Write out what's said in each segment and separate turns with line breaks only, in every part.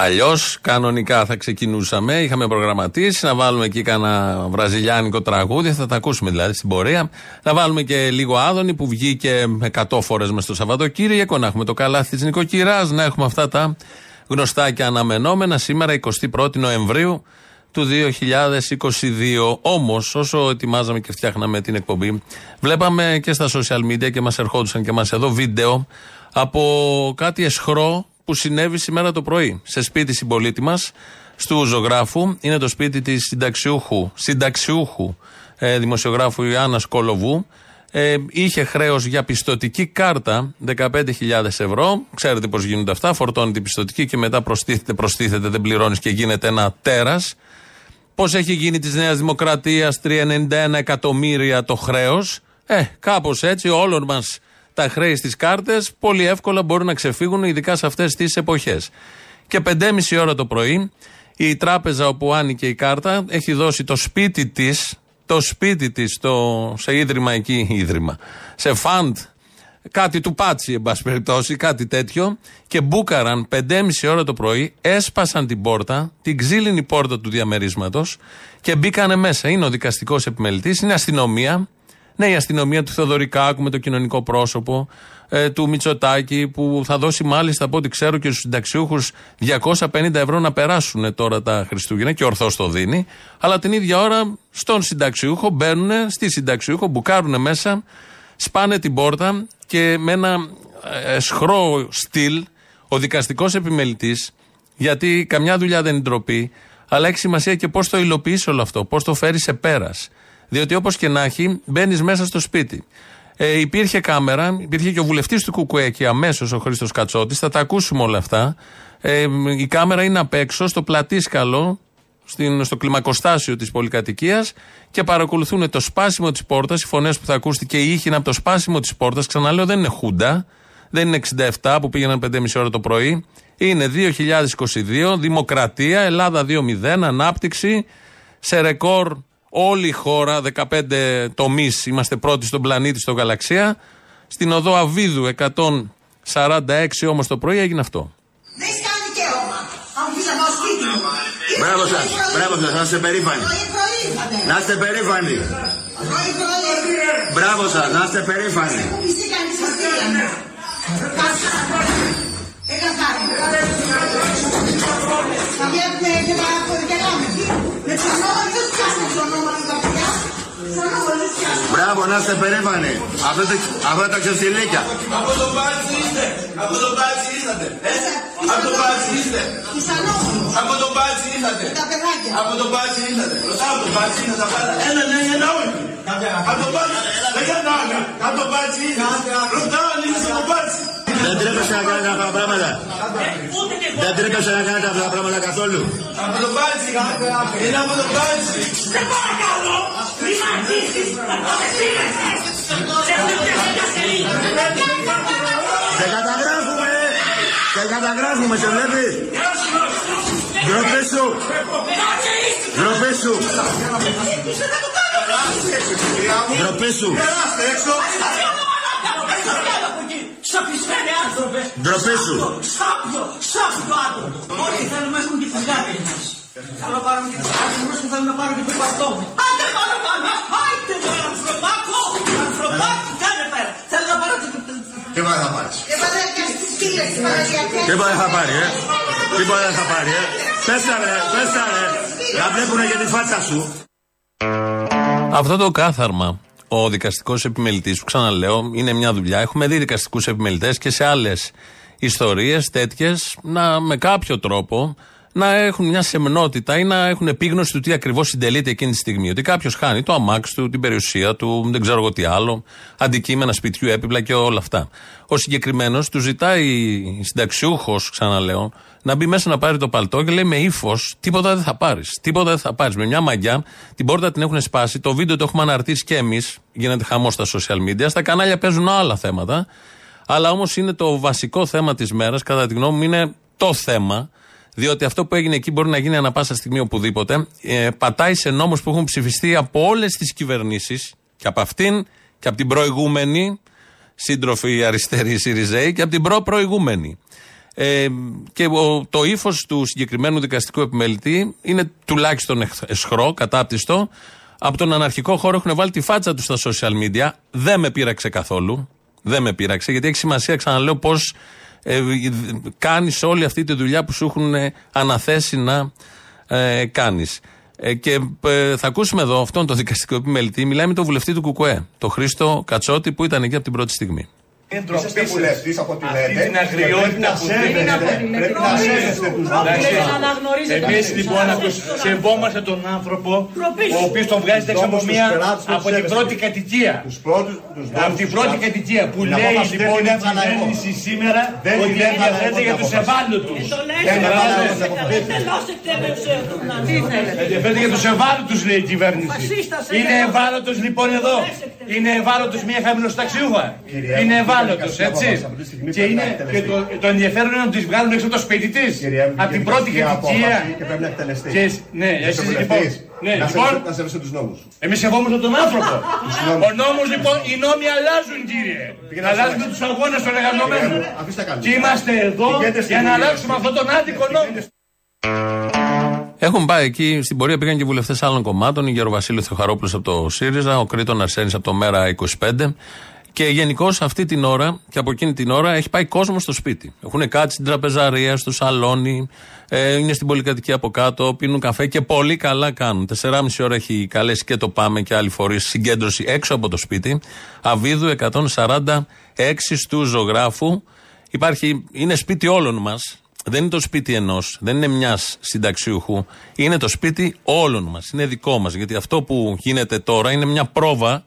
Αλλιώς, κανονικά θα ξεκινούσαμε. Είχαμε προγραμματίσει να βάλουμε εκεί κανένα βραζιλιάνικο τραγούδι. Θα τα ακούσουμε δηλαδή στην πορεία. Να βάλουμε και λίγο άδωνη που βγήκε 100 φορές μες στο Σαββατοκύριακο. Να έχουμε το καλάθι της νοικοκυράς. Να έχουμε αυτά τα γνωστά και αναμενόμενα. Σήμερα, 21η Νοεμβρίου του 2022. Όμως, όσο ετοιμάζαμε και φτιάχναμε την εκπομπή, βλέπαμε και στα social media και μας ερχόντουσαν και μας εδώ βίντεο από κάτι εσχρό που συνέβη σήμερα το πρωί σε σπίτι συμπολίτη μας, στου ζωγράφου. Είναι το σπίτι της συνταξιούχου, συνταξιούχου ε, δημοσιογράφου Ιωάννας Κολοβού. Ε, είχε χρέος για πιστοτική κάρτα 15.000 ευρώ. Ξέρετε πώς γίνονται αυτά. Φορτώνει την πιστοτική και μετά προστίθεται, προστίθεται, δεν πληρώνεις και γίνεται ένα τέρας. Πώς έχει γίνει της Νέας Δημοκρατίας 391 εκατομμύρια το χρέος. Ε, κάπως έτσι όλων μας τα χρέη στις κάρτες πολύ εύκολα μπορούν να ξεφύγουν, ειδικά σε αυτές τις εποχές. Και 5,5 ώρα το πρωί, η τράπεζα όπου άνοιγε η κάρτα έχει δώσει το σπίτι της, το σπίτι της σε ίδρυμα εκεί, ίδρυμα, σε φαντ, κάτι του πάτσι, εν πάση περιπτώσει, κάτι τέτοιο, και μπούκαραν 5,5 ώρα το πρωί, έσπασαν την πόρτα, την ξύλινη πόρτα του διαμερίσματος και μπήκανε μέσα. Είναι ο δικαστικός επιμελητής, είναι αστυνομία, ναι, η αστυνομία του Θεοδωρικάκου με το κοινωνικό πρόσωπο, ε, του Μητσοτάκη, που θα δώσει μάλιστα από ό,τι ξέρω και στους συνταξιούχους 250 ευρώ να περάσουν τώρα τα Χριστούγεννα και ορθώς το δίνει. Αλλά την ίδια ώρα στον συνταξιούχο μπαίνουν, στη συνταξιούχο, μπουκάρουν μέσα, σπάνε την πόρτα και με ένα ε, σχρό στυλ ο δικαστικός επιμελητής, γιατί καμιά δουλειά δεν είναι ντροπή, αλλά έχει σημασία και πώς το υλοποιείς όλο αυτό, πώς το φέρεις σε πέρας. Διότι όπως και να έχει, μπαίνεις μέσα στο σπίτι. Ε, υπήρχε κάμερα, υπήρχε και ο βουλευτής του Κουκουέ εκεί αμέσως, ο Χρήστος Κατσότης. Θα τα ακούσουμε όλα αυτά. Ε, η κάμερα είναι απ' έξω, στο πλατήσκαλο, στην, στο κλιμακοστάσιο της πολυκατοικίας και παρακολουθούν το σπάσιμο της πόρτας. Οι φωνές που θα ακούσετε και οι ήχοι είναι από το σπάσιμο της πόρτας. Ξαναλέω, δεν είναι χούντα, δεν είναι 67 που πήγαιναν 5,5 ώρα το πρωί. Είναι 2022, δημοκρατία, Ελλάδα 2.0, ανάπτυξη, σε ρεκόρ Όλη η χώρα, 15 τομείς, είμαστε πρώτοι στον πλανήτη, στον γαλαξία. Στην οδό Αβίδου 146 όμως το πρωί έγινε αυτό.
Δεν κάνει δικαίωμα. Αν σπίτι μου.
Μπράβο σας, μπράβο σας, να είστε περήφανοι. Να είστε περήφανοι. Μπράβο σας, να είστε περήφανοι. Μπράβο, να είστε περήφανοι. Αυτό το, αυτό τα ξεφτιλίκια.
Από το μπάτσι είστε. Από το μπάτσι είσατε. Ε; Από το μπάτσι είστε. Από το μπάτσι είσατε. Από το μπάτσι είσατε. Από το μπάτσι είσατε. Ένα ναι, ένα όχι. Από το μπάτσι. Δεν κάνω Από το μπάτσι είσατε. Ρωτάω αν είστε από το μπάτσι.
Δεν τρέπεσαι να κάνετε αυτά τα πράγματα. Δεν τρέπεσαι να κάνετε αυτά τα πράγματα καθόλου.
Από το μπάτσι. Είναι από το μπάτσι.
Σε παρακαλώ. Μη μαρτύρεις.
Σε καταγράφουμε. Σε καταγράφουμε, σε βλέπεις. Ντροπή σου. Ντροπή σου. Ντροπή σου.
Σαπισμένοι άνθρωπε.
Ντροπή σου.
Σάπιο, σάπιο άνθρωπο. Όλοι θέλουμε έχουμε και τις γάτες μας. Θέλω να πάρουμε και τις γάτες μας και θέλω να πάρω και το παρτό μου. Άντε παραπάνω, άιτε το ανθρωπάκο, ανθρωπάκο, κάνε πέρα. Θέλω να πάρω και το...
Τι πάει θα πάρεις.
Τις
πάει θα πάρει, ε; Τι πάει θα πάρει, ε; Πέσα ρε, πέσα ρε. Να βλέπουνε για τη φάτσα σου.
Αυτό το κάθαρμα ο δικαστικός επιμελητής, που ξαναλέω, είναι μια δουλειά. Έχουμε δει δικαστικούς επιμελητές και σε άλλες ιστορίες τέτοιες να με κάποιο τρόπο να έχουν μια σεμνότητα ή να έχουν επίγνωση του τι ακριβώς συντελείται εκείνη τη στιγμή. Ότι κάποιος χάνει το αμάξι του, την περιουσία του, δεν ξέρω εγώ τι άλλο, αντικείμενα σπιτιού, έπιπλα και όλα αυτά. Ο συγκεκριμένος του ζητάει συνταξιούχος, ξαναλέω, να μπει μέσα να πάρει το παλτό και λέει με ύφος: Τίποτα δεν θα πάρεις. Τίποτα δεν θα πάρεις. Με μια μαγιά την πόρτα την έχουν σπάσει. Το βίντεο το έχουμε αναρτήσει και εμείς. Γίνεται χαμό στα social media. Στα κανάλια παίζουν άλλα θέματα. Αλλά όμως είναι το βασικό θέμα της μέρας, κατά τη γνώμη μου, είναι το θέμα. Διότι αυτό που έγινε εκεί μπορεί να γίνει ανα πάσα στιγμή οπουδήποτε. Ε, πατάει σε νόμους που έχουν ψηφιστεί από όλες τις κυβερνήσεις και από αυτήν και από την προηγούμενη, σύντροφοι αριστεροί Σιριζέοι και από την προ-προηγούμενη. Ε, και ο, το ύφος του συγκεκριμένου δικαστικού επιμελητή είναι τουλάχιστον εσχρό, κατάπτυστο. Από τον αναρχικό χώρο έχουν βάλει τη φάτσα τους στα social media. Δεν με πείραξε καθόλου. Δεν με πείραξε, γιατί έχει σημασία, ξαναλέω, πώς ε, κάνεις όλη αυτή τη δουλειά που σου έχουν αναθέσει να ε, κάνεις. Ε, και ε, θα ακούσουμε εδώ αυτόν τον δικαστικό επιμελητή. Μιλάει με τον βουλευτή του Κουκουέ, τον Χρήστο Κατσότη, που ήταν εκεί από την πρώτη στιγμή.
Είστε βουλευτής από τη
Αυτή την αγριότητα που
Πρέπει να σέβεστε τους
Εμείς λοιπόν σεβόμαστε τον άνθρωπο ο οποίος τον βγάζει την εξαμομία από την πρώτη κατοικία. Από την πρώτη κατοικία που λέει λοιπόν η κυβέρνηση σήμερα ότι δεν ενδιαφέρεται για τους ευάλωτους. Ενδιαφέρεται για τους ευάλωτους λέει η κυβέρνηση. Είναι ευάλωτος λοιπόν εδώ. Είναι ευάλωτος μια χαμηλοσταξιούχα. Είναι ευάλωτο ευάλωτο, έτσι. Και, είναι, και το, το ενδιαφέρον είναι να τη βγάλουν έξω από το σπίτι της. Από την πρώτη κατοικία.
Και πρέπει να εκτελεστεί.
Ναι, εσεί λοιπόν. Ναι, λοιπόν,
να σέβεσαι τους νόμους.
Εμείς σεβόμαστε τον άνθρωπο. Ο νόμος λοιπόν, οι νόμοι αλλάζουν κύριε. Αλλάζουν τους αγώνες των εργαζομένων. Και είμαστε εδώ για να αλλάξουμε αυτόν τον άδικο νόμο.
Έχουν πάει εκεί, στην πορεία πήγαν και βουλευτές άλλων κομμάτων, η Γεροβασίλη Θεοχαρόπουλος από το ΣΥΡΙΖΑ, ο Κρήτον Αρσένη από το ΜΕΡΑ 25. Και γενικώ αυτή την ώρα και από εκείνη την ώρα έχει πάει κόσμος στο σπίτι. Έχουν κάτσει στην τραπεζαρία, στο σαλόνι, ε, είναι στην πολυκατοικία από κάτω, πίνουν καφέ και πολύ καλά κάνουν. 4,5 ώρα έχει καλέσει και το Πάμε και άλλοι φορείς συγκέντρωση έξω από το σπίτι. Αβίδου 146 του ζωγράφου. Υπάρχει, είναι σπίτι όλων μας. Δεν είναι το σπίτι ενός, δεν είναι μιας συνταξιούχου. Είναι το σπίτι όλων μας. Είναι δικό μας. Γιατί αυτό που γίνεται τώρα είναι μια πρόβα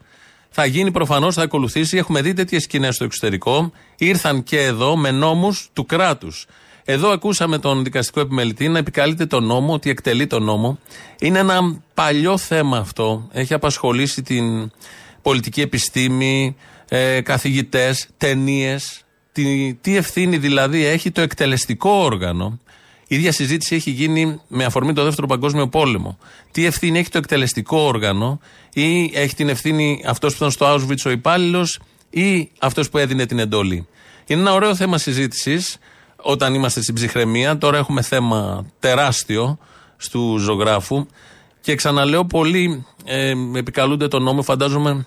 θα γίνει προφανώς, θα ακολουθήσει. Έχουμε δει τέτοιες σκηνές στο εξωτερικό. Ήρθαν και εδώ με νόμους του κράτους. Εδώ ακούσαμε τον δικαστικό επιμελητή να επικαλείται τον νόμο, ότι εκτελεί τον νόμο. Είναι ένα παλιό θέμα αυτό. Έχει απασχολήσει την πολιτική επιστήμη, ε, καθηγητές, ταινίες. Τι, τι ευθύνη δηλαδή έχει το εκτελεστικό όργανο η ίδια συζήτηση έχει γίνει με αφορμή το Δεύτερο Παγκόσμιο Πόλεμο. Τι ευθύνη έχει το εκτελεστικό όργανο, ή έχει την ευθύνη αυτός που ήταν στο Auschwitz ο υπάλληλος, ή αυτός που έδινε την εντολή. Είναι ένα ωραίο θέμα συζήτησης όταν είμαστε στην ψυχραιμία. Τώρα έχουμε θέμα τεράστιο του ζωγράφου. Και ξαναλέω, πολλοί ε, επικαλούνται τον νόμο, φαντάζομαι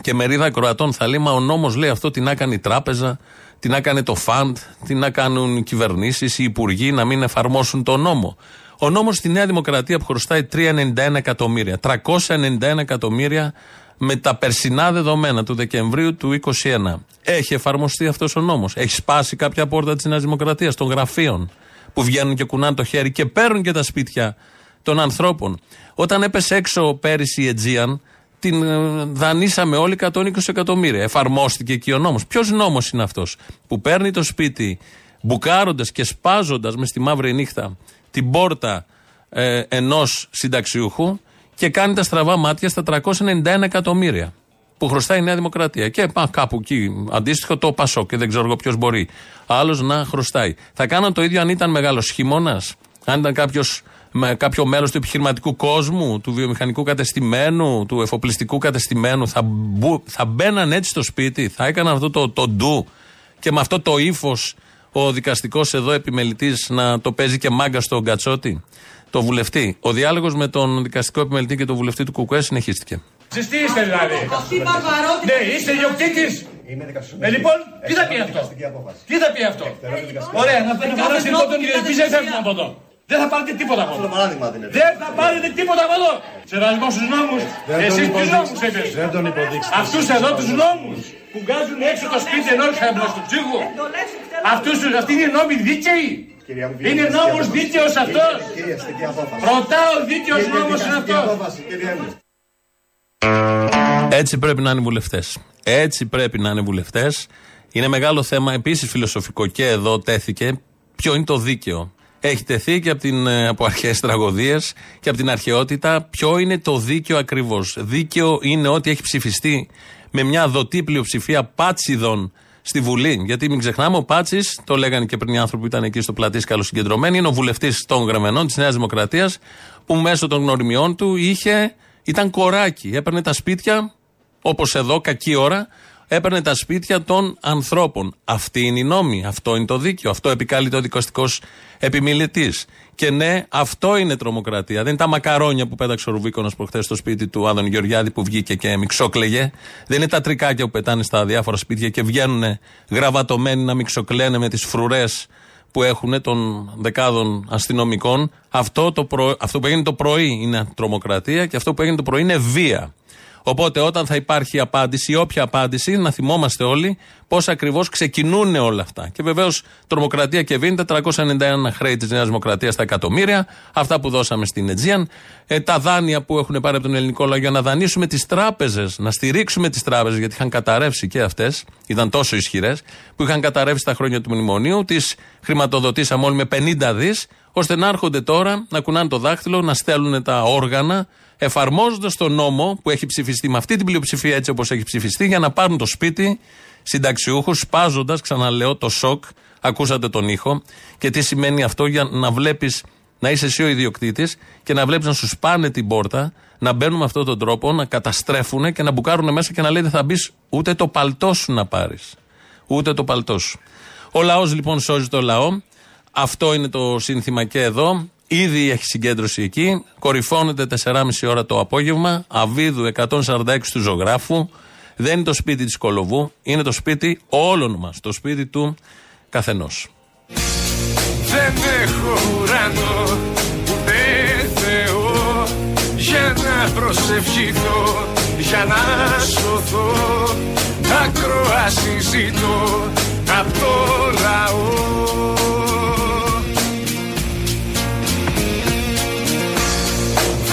και μερίδα Κροατών θα λέει, μα ο νόμος λέει αυτό, τι να κάνει η τράπεζα, τι να κάνει το φαντ, τι να κάνουν οι κυβερνήσεις, οι υπουργοί να μην εφαρμόσουν τον νόμο. Ο νόμος στη Νέα Δημοκρατία που χρωστάει 391 εκατομμύρια, 391 εκατομμύρια με τα περσινά δεδομένα του Δεκεμβρίου του 2021. Έχει εφαρμοστεί αυτός ο νόμος. Έχει σπάσει κάποια πόρτα της Νέας Δημοκρατίας, των γραφείων που βγαίνουν και κουνάνε το χέρι και παίρνουν και τα σπίτια των ανθρώπων. Όταν έπεσε έξω πέρυσι η Αιτζίαν, την ε, δανείσαμε όλοι 120 εκατομμύρια. Εφαρμόστηκε εκεί ο νόμος. Ποιος νόμος είναι αυτός που παίρνει το σπίτι μπουκάροντας και σπάζοντας μες στη μαύρη νύχτα την πόρτα ε, ενός συνταξιούχου και κάνει τα στραβά μάτια στα 391 εκατομμύρια που χρωστάει η Νέα Δημοκρατία. Και πά, κάπου εκεί αντίστοιχο το Πασό και δεν ξέρω εγώ ποιος μπορεί άλλος να χρωστάει. Θα κάναν το ίδιο αν ήταν μεγάλος χειμώνας, αν ήταν κάποιος με κάποιο μέρο του επιχειρηματικού κόσμου, του βιομηχανικού κατεστημένου, του εφοπλιστικού κατεστημένου, θα, μπου, θα μπαίναν έτσι στο σπίτι, θα έκαναν αυτό το, το ντου και με αυτό το ύφος ο δικαστικός εδώ επιμελητής να το παίζει και μάγκα στον Κατσότη, το βουλευτή. Ο διάλογος με τον δικαστικό επιμελητή και τον βουλευτή του Κουκουέ συνεχίστηκε.
Εσείς τι είστε δηλαδή; Ναι, είστε ιδιοκτήτης. Ε, λοιπόν, τι θα πει αυτό; Τι θα πει αυτό; Ωραία, να φέρω λοιπόν τον δεν από εδώ. Δεν θα πάρετε τίποτα από εδώ. Δεν θα πάρετε τίποτα από εδώ. Σεβασμό στους νόμους. Εσείς τους νόμους έχετε.
Δεν τον υποδείξετε.
Αυτούς εδώ τους νόμους που βγάζουν έξω το σπίτι ενός του ψύχου. Αυτούς αυτοί είναι νόμοι δίκαιοι. Είναι νόμος δίκαιος αυτός. Ρωτάω δίκαιος νόμος είναι αυτός.
Έτσι πρέπει να είναι οι βουλευτές. Έτσι πρέπει να είναι οι βουλευτές. Είναι μεγάλο θέμα, επίσης φιλοσοφικό και εδώ τέθηκε. Ποιο είναι το δίκαιο; Έχει τεθεί και από, την, ε, από αρχαίε τραγωδίε και από την αρχαιότητα. Ποιο είναι το δίκαιο ακριβώς. Δίκαιο είναι ότι έχει ψηφιστεί με μια δοτή πλειοψηφία πάτσιδων στη Βουλή. Γιατί μην ξεχνάμε, ο Πάτσης, το λέγανε και πριν οι άνθρωποι που ήταν εκεί στο πλατή καλοσυγκεντρωμένοι, είναι ο βουλευτής των Γραμμενών της Νέας Δημοκρατίας, που μέσω των γνωριμιών του είχε, ήταν κοράκι. Έπαιρνε τα σπίτια, όπως εδώ, κακή ώρα, έπαιρνε τα σπίτια των ανθρώπων. Αυτή είναι η νόμη, αυτό είναι το δίκαιο, αυτό επικάλει ο δικαστικός επιμιλητή. Και ναι, αυτό είναι τρομοκρατία. Δεν είναι τα μακαρόνια που πέταξε ο Ρουβίκονας προχθές στο σπίτι του Άδων Γεωργιάδη που βγήκε και μιξόκλεγε. Δεν είναι τα τρικάκια που πετάνε στα διάφορα σπίτια και βγαίνουν γραβατωμένοι να μιξοκλαίνε με τις φρουρές που έχουν των δεκάδων αστυνομικών. Αυτό, το προ... αυτό που έγινε το πρωί είναι τρομοκρατία και αυτό που έγινε το πρωί είναι βία. Οπότε όταν θα υπάρχει απάντηση ή όποια απάντηση, να θυμόμαστε όλοι πώς ακριβώς ξεκινούν όλα αυτά. Και βεβαίως τρομοκρατία και βίνη, 491 χρέη της Νέας Δημοκρατίας στα εκατομμύρια, αυτά που δώσαμε στην Αιτζίαν, ε, τα δάνεια που έχουν πάρει από τον ελληνικό λαό για να δανείσουμε τις τράπεζες, να στηρίξουμε τις τράπεζες, γιατί είχαν καταρρεύσει και αυτές, ήταν τόσο ισχυρές, που είχαν καταρρεύσει τα χρόνια του μνημονίου, τις χρηματοδοτήσαμε όλοι με 50 δις, ώστε να έρχονται τώρα να κουνάνε το δάχτυλο, να στέλνουν τα όργανα, εφαρμόζοντας τον νόμο που έχει ψηφιστεί με αυτή την πλειοψηφία έτσι όπως έχει ψηφιστεί, για να πάρουν το σπίτι συνταξιούχους, σπάζοντας, ξαναλέω, το σοκ. Ακούσατε τον ήχο. Και τι σημαίνει αυτό για να βλέπεις, να είσαι εσύ ο ιδιοκτήτης και να βλέπεις να σου σπάνε την πόρτα, να μπαίνουν με αυτόν τον τρόπο, να καταστρέφουν και να μπουκάρουν μέσα και να λέει δεν θα μπεις ούτε το παλτό σου να πάρεις. Ούτε το παλτό σου. Ο λαός λοιπόν σώζει το λαό. Αυτό είναι το σύνθημα και εδώ. Ήδη έχει συγκέντρωση εκεί. Κορυφώνεται 4,5 ώρα το απόγευμα. Αβίδου 146 του ζωγράφου. Δεν είναι το σπίτι της Κολοβού. Είναι το σπίτι όλων μας. Το σπίτι του καθενός.
Δεν έχω ουρανό ούτε Θεό για να προσευχηθώ, για να σωθώ. Ακροαση ζητώ απ' το λαό.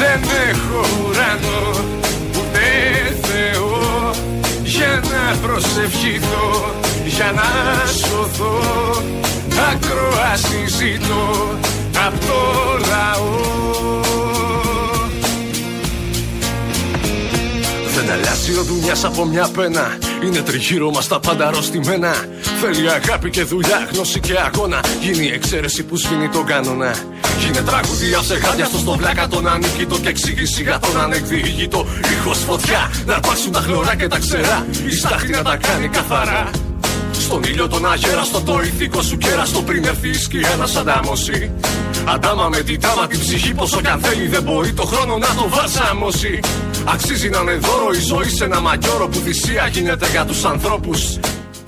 Δεν έχω ουρανό ούτε Θεό για να προσευχηθώ, για να σωθώ. Ακροαση ζητώ απ' το λαό. Δεν αλλάζει ο δουλειάς από μια πένα. Είναι τριγύρω μας τα πάντα αρρωστημένα. Θέλει αγάπη και δουλειά, γνώση και αγώνα. Γίνει η εξαίρεση που σβήνει τον κανόνα. Γίνε τραγουδία σε γάντια στο στον πλάκα τον ανίκητο και εξήγηση για τον ανεκδιήγητο. Ήχος φωτιά, να αρπάξουν τα χλωρά και τα ξερά. Η στάχτη να τα κάνει καθαρά. Στον ήλιο τον αγέραστο το ηθικό σου κέραστο πριν έρθει η σκιά να σ' αντάμωση. Αντάμα με την τάμα την ψυχή πόσο κι αν θέλει δεν μπορεί το χρόνο να το βαρσάμωσει. Αξίζει να είναι δώρο η ζωή σε ένα μαγιόρο που θυσία γίνεται για τους ανθρώπους.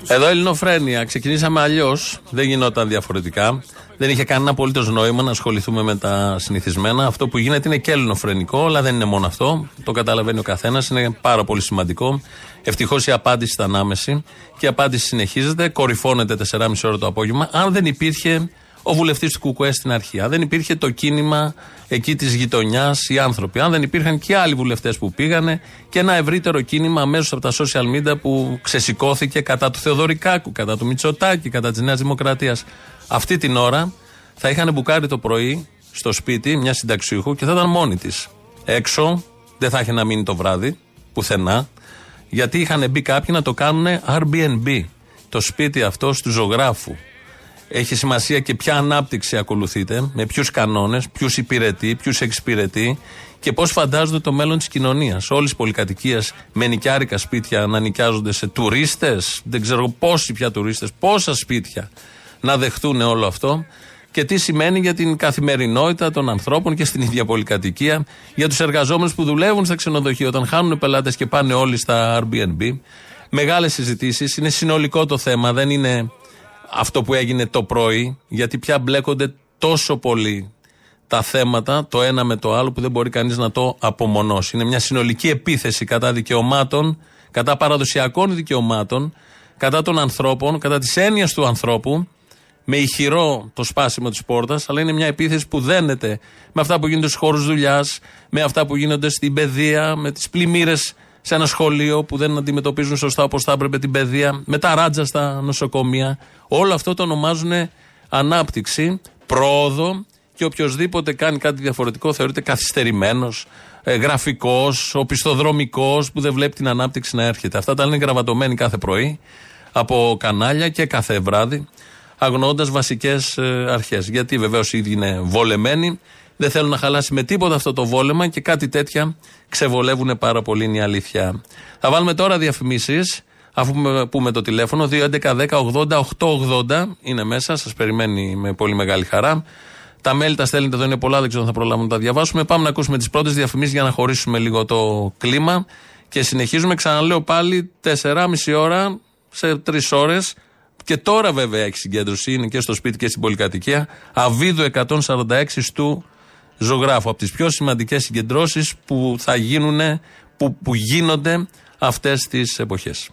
Εδώ Ελληνοφρένια. Ξεκινήσαμε αλλιώς. Δεν γινόταν διαφορετικά. Δεν είχε κανένα απολύτως νόημα να ασχοληθούμε με τα συνηθισμένα. Αυτό που γίνεται είναι και ελληνοφρενικό, αλλά δεν είναι μόνο αυτό. Το καταλαβαίνει ο καθένας. Είναι πάρα πολύ σημαντικό. Ευτυχώς η απάντηση ήταν άμεση και η απάντηση συνεχίζεται. Κορυφώνεται 4,5 ώρα το απόγευμα. Αν δεν υπήρχε ο βουλευτής του Κουκουέ στην αρχή, αν δεν υπήρχε το κίνημα εκεί της γειτονιάς, οι άνθρωποι, αν δεν υπήρχαν και άλλοι βουλευτές που πήγανε και ένα ευρύτερο κίνημα αμέσως από τα social media που ξεσηκώθηκε κατά του Θεοδωρικάκου, κατά του Μητσοτάκη, κατά της Νέας Δημοκρατίας. Αυτή την ώρα θα είχαν μπουκάρει το πρωί στο σπίτι μια συνταξιούχου και θα ήταν μόνη της. Έξω, δεν θα είχε να μείνει το βράδυ, πουθενά, γιατί είχαν μπει κάποιοι να το κάνουν Airbnb. Το σπίτι αυτό του ζωγράφου. Έχει σημασία και ποια ανάπτυξη ακολουθείτε, με ποιους κανόνες, ποιους υπηρετεί, ποιους εξυπηρετεί και πώς φαντάζονται το μέλλον της κοινωνίας. Όλη τη πολυκατοικία με νοικιάρικα σπίτια να νοικιάζονται σε τουρίστες, δεν ξέρω πόσοι πια τουρίστες, πόσα σπίτια να δεχτούν όλο αυτό και τι σημαίνει για την καθημερινότητα των ανθρώπων και στην ίδια πολυκατοικία, για τους εργαζόμενους που δουλεύουν στα ξενοδοχεία, όταν χάνουν πελάτες και πάνε όλοι στα Airbnb. Μεγάλες συζητήσεις. Είναι συνολικό το θέμα, δεν είναι αυτό που έγινε το πρωί, γιατί πια μπλέκονται τόσο πολύ τα θέματα το ένα με το άλλο που δεν μπορεί κανείς να το απομονώσει. Είναι μια συνολική επίθεση κατά δικαιωμάτων, κατά παραδοσιακών δικαιωμάτων, κατά των ανθρώπων, κατά της έννοιας του ανθρώπου, με ηχηρό το σπάσιμο της πόρτας, αλλά είναι μια επίθεση που δένεται με αυτά που γίνονται στους χώρους δουλειάς, με αυτά που γίνονται στην παιδεία, με τις πλημμύρες σε ένα σχολείο που δεν αντιμετωπίζουν σωστά όπως θα έπρεπε την παιδεία, με τα ράτζα στα νοσοκομεία. Όλο αυτό το ονομάζουν ανάπτυξη, πρόοδο και οποιοδήποτε κάνει κάτι διαφορετικό θεωρείται καθυστερημένος, ε, γραφικός, οπισθοδρομικός που δεν βλέπει την ανάπτυξη να έρχεται. Αυτά τα λένε γραβατωμένοι κάθε πρωί από κανάλια και κάθε βράδυ, αγνοώντας βασικές ε, αρχές. Γιατί βεβαίως οι ίδιοι είναι βολεμένοι, δεν θέλουν να χαλάσει με τίποτα αυτό το βόλεμα και κάτι τέτοια ξεβολεύουν πάρα πολύ, είναι η αλήθεια. Θα βάλουμε τώρα διαφημίσεις. Αφού πούμε- πούμε το τηλέφωνο 2.11.10.80.880 είναι μέσα, σας περιμένει με πολύ μεγάλη χαρά. Τα mail τα στέλνετε εδώ είναι πολλά, δεν ξέρω αν θα προλάβουμε να τα διαβάσουμε. Πάμε να ακούσουμε τις πρώτες διαφημίσεις για να χωρίσουμε λίγο το κλίμα. Και συνεχίζουμε, ξαναλέω πάλι, 4,5 ώρα σε 3 ώρες. Και τώρα βέβαια έχει συγκέντρωση, είναι και στο σπίτι και στην πολυκατοικία. Αβίδου 146 του ζωγράφου. Από τις πιο σημαντικές συγκεντρώσεις που θα γίνουν, που, που γίνονται αυτές τις εποχές.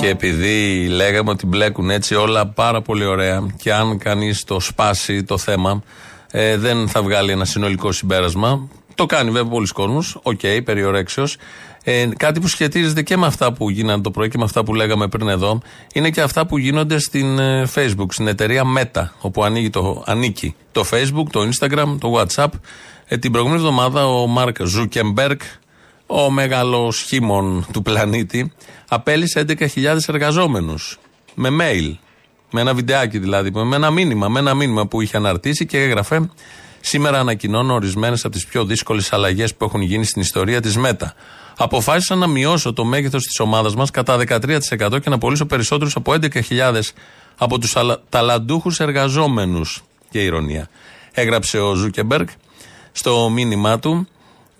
Και επειδή λέγαμε ότι μπλέκουν έτσι όλα πάρα πολύ ωραία και αν κανείς το σπάσει το θέμα ε, δεν θα βγάλει ένα συνολικό συμπέρασμα. Το κάνει βέβαια πολύς κόσμος, οκ, περί ορέξεως. Ε, κάτι που σχετίζεται και με αυτά που γίνανε το πρωί και με αυτά που λέγαμε πριν εδώ είναι και αυτά που γίνονται στην ε, Facebook, στην εταιρεία Meta, όπου ανοίγει το, ανήκει το Facebook, το Instagram, το WhatsApp. Ε, την προηγούμενη εβδομάδα ο Μάρκ Ζούκεμπεργκ, ο μεγαλοσχήμων του πλανήτη, απέλυσε 11.000 εργαζόμενους. Με mail. Με ένα βιντεάκι δηλαδή. Με ένα μήνυμα, με ένα μήνυμα που είχε αναρτήσει και έγραφε. Σήμερα ανακοινώνω ορισμένες από τις πιο δύσκολες αλλαγές που έχουν γίνει στην ιστορία της Meta. Αποφάσισα να μειώσω το μέγεθος της ομάδας μας κατά 13% και να απολύσω περισσότερους από 11.000 από τους ταλαντούχους εργαζόμενους. Και ειρωνεία. Έγραψε ο Ζούκεμπεργκ στο μήνυμά του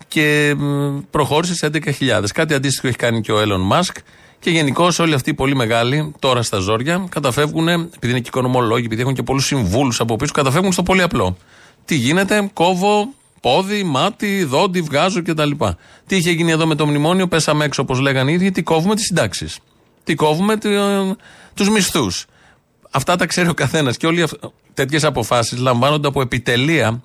και μ, προχώρησε σε 11.000. Κάτι αντίστοιχο έχει κάνει και ο Elon Musk. Και γενικώς όλοι αυτοί οι πολύ μεγάλοι, τώρα στα ζόρια, καταφεύγουν, επειδή είναι και οικονομολόγοι, επειδή έχουν και πολλούς συμβούλους από πίσω, καταφεύγουν στο πολύ απλό. Τι γίνεται, κόβω πόδι, μάτι, δόντι, βγάζω κτλ. Τι είχε γίνει εδώ με το μνημόνιο, πέσαμε έξω όπως λέγανε οι ίδιοι, τι κόβουμε τις συντάξεις. Τι κόβουμε τους μισθούς. Αυτά τα ξέρει ο καθένας. Και όλοι τέτοιες αποφάσεις λαμβάνονται από επιτελεία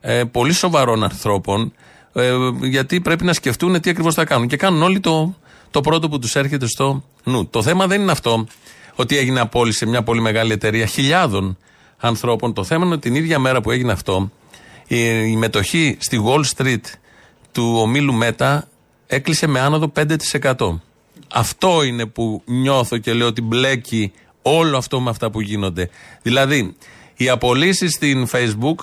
ε, πολύ σοβαρών ανθρώπων, ε, γιατί πρέπει να σκεφτούν τι ακριβώς θα κάνουν. Και κάνουν όλοι το, το πρώτο που τους έρχεται στο νου. Το θέμα δεν είναι αυτό ότι έγινε απόλυση σε μια πολύ μεγάλη εταιρεία χιλιάδων ανθρώπων. Το θέμα είναι ότι την ίδια μέρα που έγινε αυτό, η, η μετοχή στη Wall Street του ομίλου Μέτα έκλεισε με άνοδο 5%. Αυτό είναι που νιώθω και λέω ότι μπλέκει όλο αυτό με αυτά που γίνονται. Δηλαδή, οι απολύσεις στην Facebook,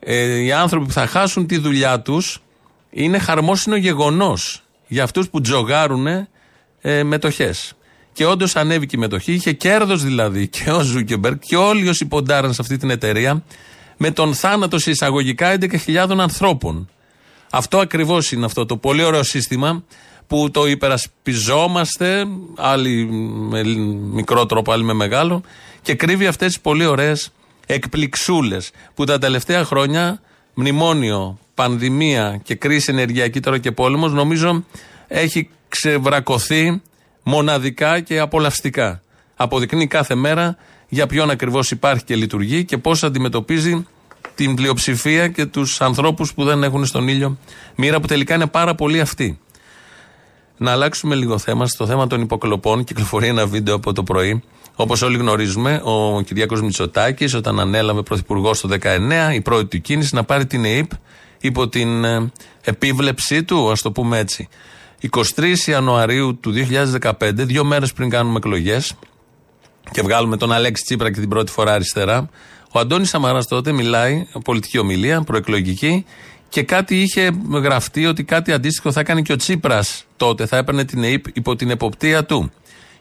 ε, οι άνθρωποι που θα χάσουν τη δουλειά τους, είναι χαρμόσυνο γεγονός για αυτούς που τζογάρουν ε, μετοχές. Και όντως ανέβηκε η μετοχή, είχε κέρδος δηλαδή και ο Ζούκεμπεργκ και όλοι όσοι ποντάραν σε αυτή την εταιρεία με τον θάνατο σε εισαγωγικά 11.000 ανθρώπων. Αυτό ακριβώς είναι αυτό το πολύ ωραίο σύστημα που το υπερασπιζόμαστε, άλλοι με μικρό τρόπο, άλλοι με μεγάλο, και κρύβει αυτές τις πολύ ωραίες εκπληξούλες που τα τελευταία χρόνια, μνημόνιο, πανδημία και κρίση ενεργειακή τώρα και πόλεμος, νομίζω έχει ξεβρακωθεί μοναδικά και απολαυστικά. Αποδεικνύει κάθε μέρα για ποιον ακριβώς υπάρχει και λειτουργεί και πώς αντιμετωπίζει την πλειοψηφία και τους ανθρώπους που δεν έχουν στον ήλιο μοίρα που τελικά είναι πάρα πολύ αυτοί. Να αλλάξουμε λίγο θέμα. Στο θέμα των υποκλοπών κυκλοφορεί ένα βίντεο από το πρωί. Όπως όλοι γνωρίζουμε, ο Κυριάκος Μητσοτάκης, όταν ανέλαβε πρωθυπουργό το 19, η πρώτη του κίνηση να πάρει την ΕΕΠ υπό την ε, επίβλεψή του, ας το πούμε έτσι. 23 Ιανουαρίου του 2015, δύο μέρες πριν κάνουμε εκλογές και βγάλουμε τον Αλέξη Τσίπρα και την πρώτη φορά αριστερά, ο Αντώνης Σαμαράς τότε μιλάει, πολιτική ομιλία, προεκλογική, και κάτι είχε γραφτεί ότι κάτι αντίστοιχο θα έκανε και ο Τσίπρας τότε, θα έπαιρνε την ΕΕΠ υπό την εποπτεία του.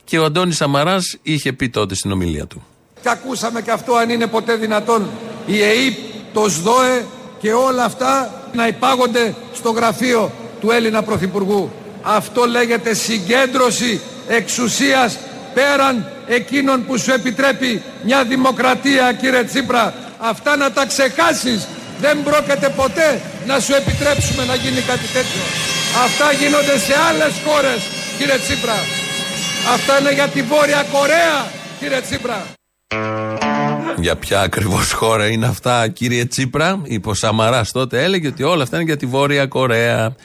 Και ο Αντώνης Σαμαράς είχε πει τότε στην ομιλία του.
Και ακούσαμε και αυτό αν είναι ποτέ δυνατόν η ΕΕΠ, το ΣΔΟΕ και όλα αυτά να υπάγονται στο γραφείο του Έλληνα Πρωθυπουργού. Αυτό λέγεται συγκέντρωση εξουσίας πέραν εκείνων που σου επιτρέπει μια δημοκρατία κύριε Τσίπρα. Αυτά να τα ξεχάσεις. Δεν πρόκειται ποτέ να σου επιτρέψουμε να γίνει κάτι τέτοιο. Αυτά γίνονται σε άλλες χώρες κύριε Τσίπρα. Αυτά είναι για τη Βόρεια Κορέα κύριε Τσίπρα.
Για ποια ακριβώς χώρα είναι αυτά, κύριε Τσίπρα, είπε ο Σαμαράς τότε, έλεγε ότι όλα αυτά είναι για τη Βόρεια Κορέα.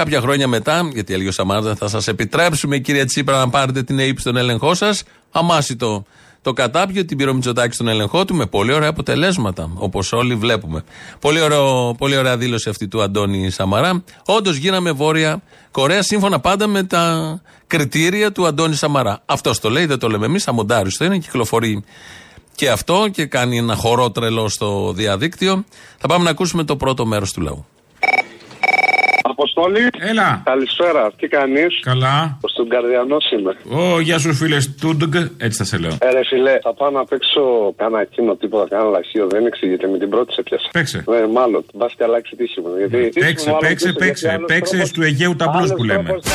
Κάποια χρόνια μετά, γιατί έλεγε ο Σαμαρά, θα σας επιτρέψουμε, κύριε Τσίπρα, να πάρετε την ΑΕΠ στον έλεγχό σας. Αμάσιτο το κατάπιο, την πήρε ο Μητσοτάκης στον έλεγχό του με πολύ ωραία αποτελέσματα, όπως όλοι βλέπουμε. Πολύ, ωραίο, πολύ ωραία δήλωση αυτή του Αντώνη Σαμαρά. Όντως γίναμε Βόρεια Κορέα σύμφωνα πάντα με τα κριτήρια του Αντώνη Σαμαρά. Αυτός το λέει, δεν το λέμε εμείς, αμοντάριστο είναι, κυκλοφορεί και αυτό και κάνει ένα χορό τρελό στο διαδίκτυο. Θα πάμε να ακούσουμε το πρώτο μέρος του λαού.
Αποστόλη.
Έλα.
Καλησπέρα, τι κάνεις;
Καλά.
Ο Στουγκαρδιανό είμαι.
Ω, γεια σου φίλε Στούντγκ, έτσι θα σε λέω.
Ε, ρε φιλέ, θα πάω να παίξω κάνα εκείνο τίποτα, κάνα λαχείο. Δεν εξηγείται, με την πρώτη σε πιάσα.
Παίξε.
Ναι, μάλλον. Μπας και αλλάξει τύχη μου. Γιατί τύχη
Παίξε,
μου, μάλλον
παίξε,
τύχης,
παίξε.
γιατί άλλος
Παίξε
τρόπος-
του Αιγαίου τα μπλουζ
άλλος
που λέμε.
τρόπος-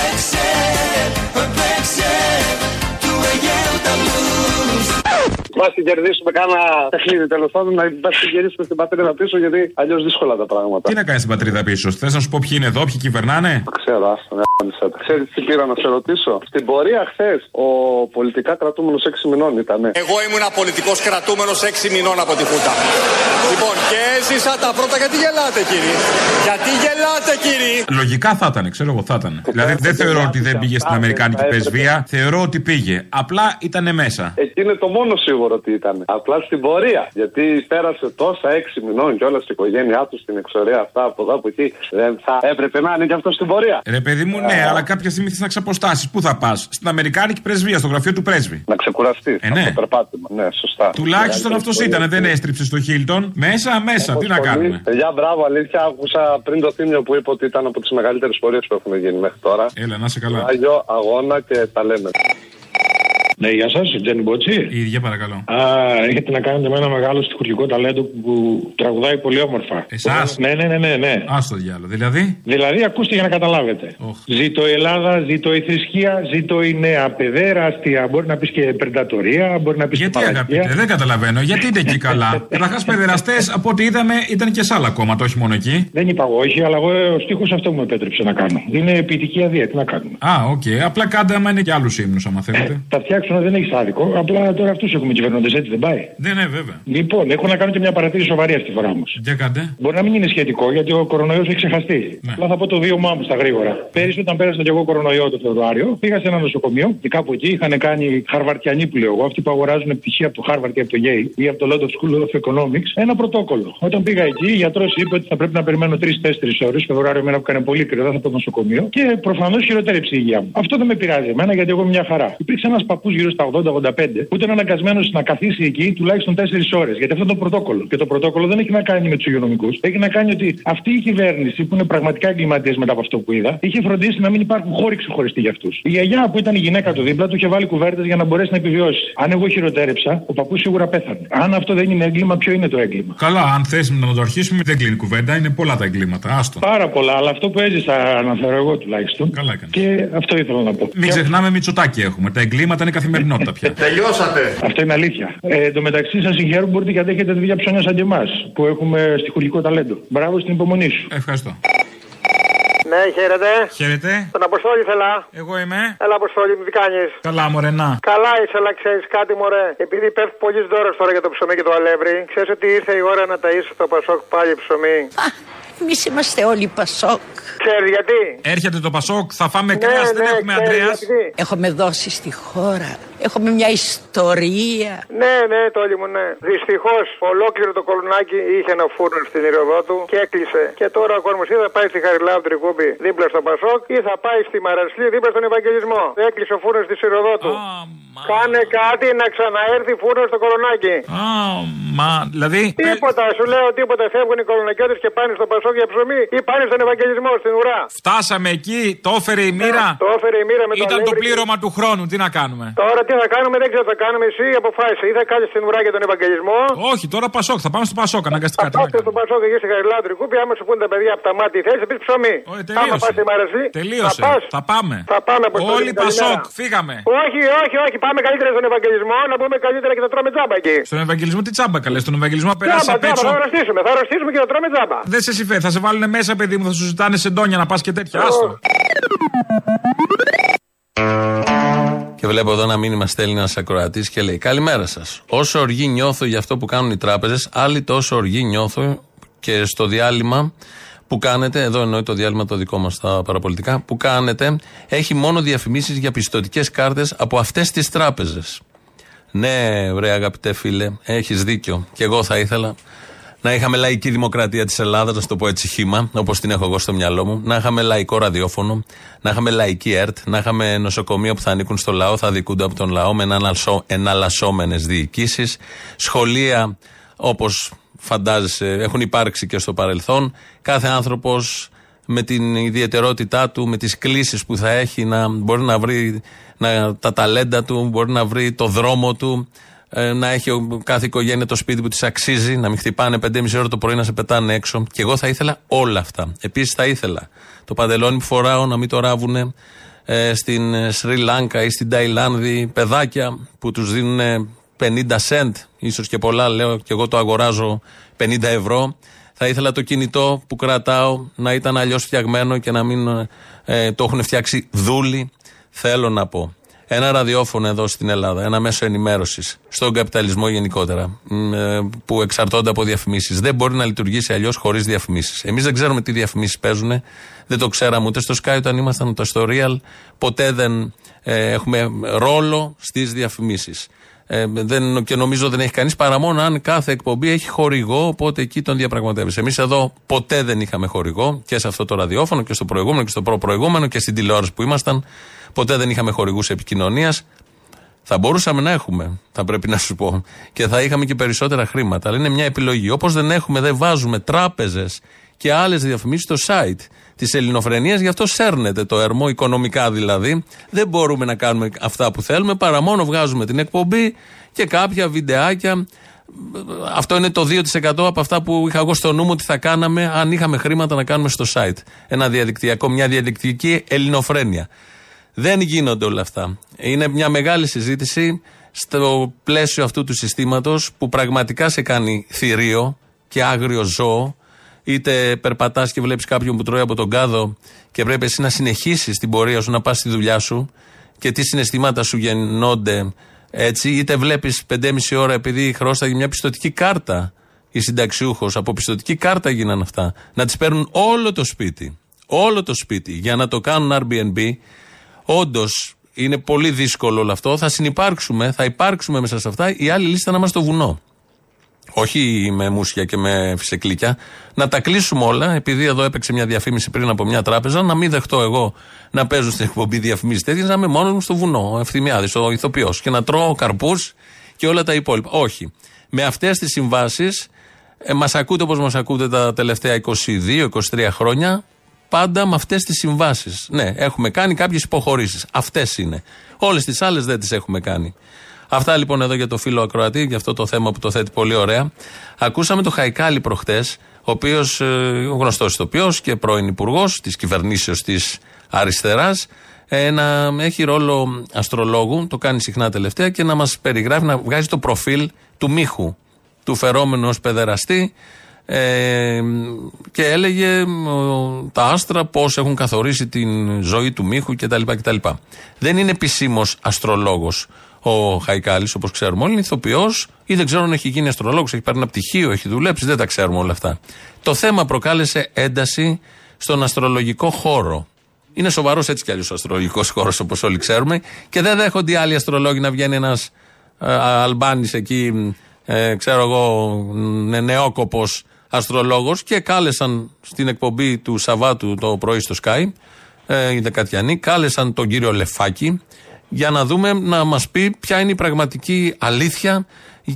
Μπα και κερδίσουμε κάνα παιχνίδι τέλο πάντων, να μπα και κερδίσουμε στην πατρίδα πίσω, γιατί αλλιώ δύσκολα τα πράγματα.
Τι να κάνει στην πατρίδα πίσω, θε να σου πω ποιοι είναι εδώ, ποιοι κυβερνάνε.
Ξέρω, άστα, γάμισα τα. Ξέρεις τι πήρα να σε ρωτήσω. Στην πορεία χθε ο πολιτικά κρατούμενο 6 μηνών ήταν.
Εγώ ήμουν πολιτικό κρατούμενο 6 μηνών από τη Χούντα. Λοιπόν, και έζησα τα πρώτα. Γιατί γελάτε, κύριε. Γιατί γελάτε, κύριε.
Λογικά θα ήταν, ξέρω εγώ θα ήταν. δηλαδή δεν θεωρώ ότι δεν πήγε στην Αμερικάνικη πρεσβεία, θεωρώ ότι πήγε. Απλά ήταν μέσα.
Εκεί είναι το μόνο σίγουρο ότι ήταν. Απλά στην πορεία. Γιατί πέρασε τόσα 6 μηνών και όλα στην οικογένειά του στην εξορία αυτά από εδώ από εκεί. Δεν θα έπρεπε να είναι και αυτό στην πορεία.
Ρε παιδί μου, ναι, αλλά κάποια στιγμή θες να ξαποστάσεις. Πού θα πας, στην Αμερικάνικη πρεσβεία, στο γραφείο του πρέσβη.
Να ξεκουραστεί.
Ε, ναι.
Το περπάτημα. Ναι, σωστά.
Τουλάχιστον αυτός ήταν, δεν έστριψε στο Χίλτον. Μέσα, μέσα, τι να κάνουμε;
Παιδιά, μπράβο, αλήθεια. Άκουσα πριν το θύμιο που είπε ότι ήταν από τις μεγαλύτερες πορείες που έχουν γίνει μέχρι τώρα.
Έλα, να σε καλά.
Άγιο αγώνα και τα λέμε.
Ναι, γεια σας, Τζένι Μπότσι.
Η ίδια παρακαλώ.
Α, έχετε να κάνετε με ένα μεγάλο στοιχουργικό ταλέντο που τραγουδάει πολύ όμορφα.
Εσάς;
Ναι, ναι, ναι, ναι. ναι.
Α το διάλογο. Δηλαδή;
Δηλαδή, ακούστε για να καταλάβετε. Ζήτω η Ελλάδα, ζήτω η θρησκεία, ζήτω η νέα παιδέραστια. Μπορεί να πεις και περντατορία, μπορεί να πεις και
Γιατί
μαλακία.
αγαπητέ, δεν καταλαβαίνω. Γιατί είναι εκεί καλά; Καταρχάς, παιδεραστές από ό,τι είδαμε ήταν και σε άλλα κόμματα, όχι μόνο εκεί.
Δεν είπα εγώ, όχι, αλλά εγώ ο στίχος αυτό μου επέτρεψε να κάνω. Είναι ποιητική αδεία, τι να κάνουμε.
Α, οκ. Απλά κάντε άμα είναι και άλλους ύμνους, άμα θέλετε.
Τα φτιάξουν δεν έχεις άδικο. Απλά τώρα αυτούς έχουμε κυβερνώντες, έτσι δεν πάει.
Ναι, ναι, βέβαια.
Λοιπόν, έχω να κάνω και μια παρατήρηση σοβαρή αυτή τη φορά όμως.
Για κάντε.
Μπορεί να μην είναι σχετικό γιατί ο κορονοϊός έχει ξεχαστεί.
Ναι.
Απλά θα πω το βίωμά μου στα γρήγορα. Πέρυσι, όταν πέρασα και εγώ κορονοϊό το Φεβρουάριο, πήγα σε ένα νοσοκομείο και κάπου εκεί είχαν κάνει χαρβαρτιανοί που λέω εγώ, αυτοί που αγοράζουν πτυχία από το Harvard και από το Yale ή από το London School of Economics, ένα πρωτόκολλο. Όταν πήγα εκεί, η γιατρός είπε ότι θα πρέπει να περιμένω 3-4 ώρες. Φεβρουάριο, μένα που έκανε πολύ κρύο, δεν θα πάω στο νοσοκομείο και προφανώς χειροτέρεψε η υγεία μου. Αυτό δεν με πειράζει εμένα γιατί εγώ είμαι μια χαρά. Υπήρξε ένας παππούς γύρω στα 80-85 που ήταν αναγκασμένος να καθίσει εκεί τουλάχιστον 4 ώρες. Γιατί αυτό είναι το πρωτόκολλο. Και το πρωτόκολλο δεν έχει να κάνει με τους υγειονομικούς. Έχει να κάνει ότι αυτή η κυβέρνηση που είναι πραγματικά εγκληματίες μετά από αυτό που είδα, είχε φροντίσει να μην υπάρχουν χώροι ξεχωριστοί για αυτούς. Η γιαγιά που ήταν η γυναίκα του δίπλα του είχε βάλει κουβέρτες για να μπορέσει να επιβιώσει. Αν εγώ χειροτέρεψα, ο παππούς σίγουρα πέθανε. Αν αυτό δεν είναι έγκλημα, ποιο είναι το έγκλημα;
Καλά, αν θέσουμε να το αρχίσουμε, δεν κλείνει κουβέντα, είναι πολλά τα εγκλήματα. Άστο.
Πάρα πολλά, αλλά αυτό που έζησα αναφέρω εγώ τουλάχιστον.
Καλά έκανες.
Και αυτό ήθελα να πω.
Μην ξεχνάμε μυτσοτάκι έχουμε. Τα εγκλήματα είναι καθημερινότητα πια.
Τελειώσατε. Αυτό είναι αλήθεια. Ε, εν τω μεταξύ σας συγχαίρω που μπορείτε και αντέχετε δουλειά ψώνια σαν και εμάς, που έχουμε στοιχουργικό ταλέντο. Μπράβο στην υπομονή σου.
Ευχαριστώ.
Ναι, χαίρετε.
Χαίρετε.
Τον Αποστόλη θέλα.
Εγώ είμαι.
Έλα, Αποστόλη, μου τι κάνεις;
Καλά, μωρέ, να.
Καλά είσαι, αλλά ξέρεις κάτι, μωρέ. Επειδή πέφτει πολύ δώρο τώρα για το ψωμί και το αλεύρι, ξέρεις ότι ήρθε η ώρα να ταΐσει το Πασόκ πάλι ψωμί.
Εμείς είμαστε όλοι Πασόκ.
Ξέρεις γιατί.
Έρχεται το Πασόκ, θα φάμε
Ναι,
κρέας, δεν
ναι,
έχουμε
ξέρεις
Αντρέα.
γιατί.
Έχουμε δώσει στη χώρα. Έχουμε μια ιστορία.
Ναι, ναι, το όλοι μου, ναι. Δυστυχώς ολόκληρο το κολονάκι είχε ένα φούρνο στην ηρωδό του και έκλεισε. Και τώρα ο κόσμος ή θα πάει στη Χαριλάου Τρικούπη δίπλα στο Πασόκ ή θα πάει στη Μαρασλή δίπλα στον Ευαγγελισμό. Έκλεισε ο φούρνος τη ηρωδό του. Κάνε κάτι να ξαναέρθει φούρνος στο κολονάκι.
Α, μα, δηλαδή.
Τίποτα, σου λέω τίποτα. Φεύγουν οι κολονακιώτε και πάνε στο Πασόκ για ψωμί ή πάνε στον Ευαγγελισμό στην ουρά.
Φτάσαμε εκεί, το έφερε η μοίρα.
Το έφερε η μοίρα με το
Ήταν το
αλεύρι.
πλήρωμα του χρόνου, τι να κάνουμε.
Τώρα τι θα κάνουμε, δεν ξέρω τι θα κάνουμε. Εσύ αποφάσισε. Ή θα κάνει στην ουρά για τον Ευαγγελισμό.
Όχι, τώρα Πασόκ, θα πάμε στο Πασόκ, αναγκαστικά. τι να
Πάτε στον Πασόκ εκεί στη Χαριλάου Τρικούπη. Άμα σου πούνε τα παιδιά από τα μάτια, θέλεις να πεις ψωμί. Άμα
τελείωσε.
πας στη Μαρασλή.
Τελείωσε.
Θα, πας.
Θα πάμε.
Θα πάμε από
Όλοι Πασόκ, φύγαμε.
Όχι, όχι, όχι. Πάμε καλύτερα στον Ευαγγελισμό να πούμε καλύτερα και θα τρώμε τζάμπα εκεί.
Στον Ευαγγελισμό τι τσάμπα καλέ, στον Ευαγγελισμό περάσει
Τζάμπα,
απ'
τζάμπα,
έξω.
θα αρρωστήσουμε. Θα αρρωστήσουμε και θα τρώμε τζάμπα.
Δεν σε συμφέρει, θα σε βάλουν μέσα, παιδί μου, θα σου ζητάνε σεντόνια να πας και τέτοια. Άστο.
Και βλέπω εδώ ένα μήνυμα στέλνει ένας ακροατής και λέει: Καλημέρα σας. Όσο οργή νιώθω για αυτό που κάνουν οι τράπεζες, άλλη τόσο οργή νιώθω και στο διάλειμμα που κάνετε, εδώ εννοεί το διάλειμμα το δικό μας τα παραπολιτικά, που κάνετε, έχει μόνο διαφημίσεις για πιστοτικές κάρτες από αυτές τις τράπεζες. Ναι, ρε αγαπητέ φίλε, έχεις δίκιο. Και εγώ θα ήθελα να είχαμε λαϊκή δημοκρατία της Ελλάδας, να σου το πω έτσι χήμα, όπως την έχω εγώ στο μυαλό μου. Να είχαμε λαϊκό ραδιόφωνο, να είχαμε λαϊκή ΕΡΤ, να είχαμε νοσοκομεία που θα ανήκουν στο λαό, θα δικούνται από τον λαό με εναλλασσόμενες διοικήσεις, σχολεία όπως φαντάζεσαι έχουν υπάρξει και στο παρελθόν. Κάθε άνθρωπος με την ιδιαιτερότητά του, με τις κλήσεις που θα έχει, να μπορεί να βρει να, τα ταλέντα του, μπορεί να βρει το δρόμο του, ε, να έχει ο- κάθε οικογένεια το σπίτι που της αξίζει, να μην χτυπάνε 5,5 ώρα το πρωί να σε πετάνε έξω. Και εγώ θα ήθελα όλα αυτά. Επίσης θα ήθελα το παντελόνι που φοράω να μην το ράβουνε ε, στην ε, Σρι Λάνκα ή στην Ταϊλάνδη παιδάκια που τους δίνουν 50 σεντ, ίσως και πολλά, λέω και εγώ το αγοράζω 50 ευρώ. Θα ήθελα το κινητό που κρατάω να ήταν αλλιώς φτιαγμένο και να μην ε, το έχουν φτιάξει δούλοι. Θέλω να πω. Ένα ραδιόφωνο εδώ στην Ελλάδα, ένα μέσο ενημέρωσης, στον καπιταλισμό γενικότερα, μ, ε, που εξαρτώνται από διαφημίσεις. Δεν μπορεί να λειτουργήσει αλλιώς χωρίς διαφημίσεις. Εμείς δεν ξέρουμε τι διαφημίσεις παίζουν. Δεν το ξέραμε ούτε στο Sky όταν ήμασταν ούτε στο Real. Ποτέ δεν ε, έχουμε ρόλο στις διαφημίσεις. Ε, δεν, και νομίζω δεν έχει κανείς παρά μόνο αν κάθε εκπομπή έχει χορηγό, οπότε εκεί τον διαπραγματεύεις. Εμείς εδώ ποτέ δεν είχαμε χορηγό και σε αυτό το ραδιόφωνο και στο προηγούμενο και στο προ-προηγούμενο και στην τηλεόραση που ήμασταν. Ποτέ δεν είχαμε χορηγούς επικοινωνίας. Θα μπορούσαμε να έχουμε, θα πρέπει να σου πω. Και θα είχαμε και περισσότερα χρήματα. Αλλά είναι μια επιλογή. Όπως δεν έχουμε, δεν βάζουμε τράπεζες και άλλες διαφημίσεις στο site της ελληνοφρενεία, γι' αυτό σέρνεται το ερμό, οικονομικά δηλαδή. Δεν μπορούμε να κάνουμε αυτά που θέλουμε, παρά μόνο βγάζουμε την εκπομπή και κάποια βιντεάκια. Αυτό είναι το 2% από αυτά που είχα εγώ στο νου μου ότι θα κάναμε αν είχαμε χρήματα να κάνουμε στο site. Ένα διαδικτυακό, μια διαδικτυακή ελληνοφρένεια. Δεν γίνονται όλα αυτά. Είναι μια μεγάλη συζήτηση στο πλαίσιο αυτού του συστήματος που πραγματικά σε κάνει θηρίο και άγριο ζώο. Είτε περπατάς και βλέπεις κάποιον που τρώει από τον κάδο και πρέπει εσύ να συνεχίσεις την πορεία σου, να πας στη δουλειά σου και τι συναισθήματα σου γεννώνται έτσι, είτε βλέπεις 5,5 ώρα επειδή χρώσταγε μια πιστοτική κάρτα η συνταξιούχος, από πιστοτική κάρτα γίνανε αυτά. Να τη παίρνουν όλο το σπίτι. Όλο το σπίτι για να το κάνουν Airbnb. Όντως είναι πολύ δύσκολο όλο αυτό. Θα συνεπάρξουμε, θα υπάρξουμε μέσα σε αυτά. Η άλλη λύση θα να είμαστε στο βουνό. Όχι με μουσια και με φυσεκλίκια. Να τα κλείσουμε όλα, επειδή εδώ έπαιξε μια διαφήμιση πριν από μια τράπεζα, να μην δεχτώ εγώ να παίζω στην εκπομπή διαφημίσεις τέτοιες, να είμαι μόνος μου στο βουνό, ο ευθυμιάδης, ο ηθοποιός, και να τρώω καρπούς και όλα τα υπόλοιπα. Όχι. Με αυτές τις συμβάσεις, ε, μας ακούτε όπως μας ακούτε τα τελευταία 22-23 χρόνια, πάντα με αυτές τις συμβάσεις. Ναι, έχουμε κάνει κάποιες υποχωρήσεις. Αυτές είναι. Όλες τις άλλες δεν τις έχουμε κάνει. Αυτά λοιπόν εδώ για το φίλο Ακροατή, για αυτό το θέμα που το θέτει πολύ ωραία. Ακούσαμε το Χαϊκάλι προχτές, ο οποίος ο γνωστός ηθοποιός και πρώην υπουργός της κυβερνήσεως της αριστεράς, ε, να έχει ρόλο αστρολόγου, το κάνει συχνά τελευταία και να μας περιγράφει, να βγάζει το προφίλ του Μίχου, του φερόμενου ως παιδεραστή, ε, και έλεγε ο, τα άστρα πώς έχουν καθορίσει την ζωή του Μίχου κτλ. κτλ. Δεν είναι επισήμως αστρολόγος ο Χαϊκάλης, όπως ξέρουμε όλοι, είναι ηθοποιός ή δεν ξέρω αν έχει γίνει αστρολόγος, έχει πάρει ένα πτυχίο, έχει δουλέψει, δεν τα ξέρουμε όλα αυτά. Το θέμα προκάλεσε ένταση στον αστρολογικό χώρο. Είναι σοβαρός έτσι κι αλλιώς ο αστρολογικός χώρος, όπως όλοι ξέρουμε, και δεν δέχονται οι άλλοι αστρολόγοι να βγαίνει ένας ε, Αλμπάνης εκεί, ε, ξέρω εγώ, νε, νεόκοπος αστρολόγος και κάλεσαν στην εκπομπή του Σαββάτου το πρωί στο Sky, ε, οι Δεκατιανοί, κάλεσαν τον κύριο Λεφάκη για να δούμε, να μας πει ποια είναι η πραγματική αλήθεια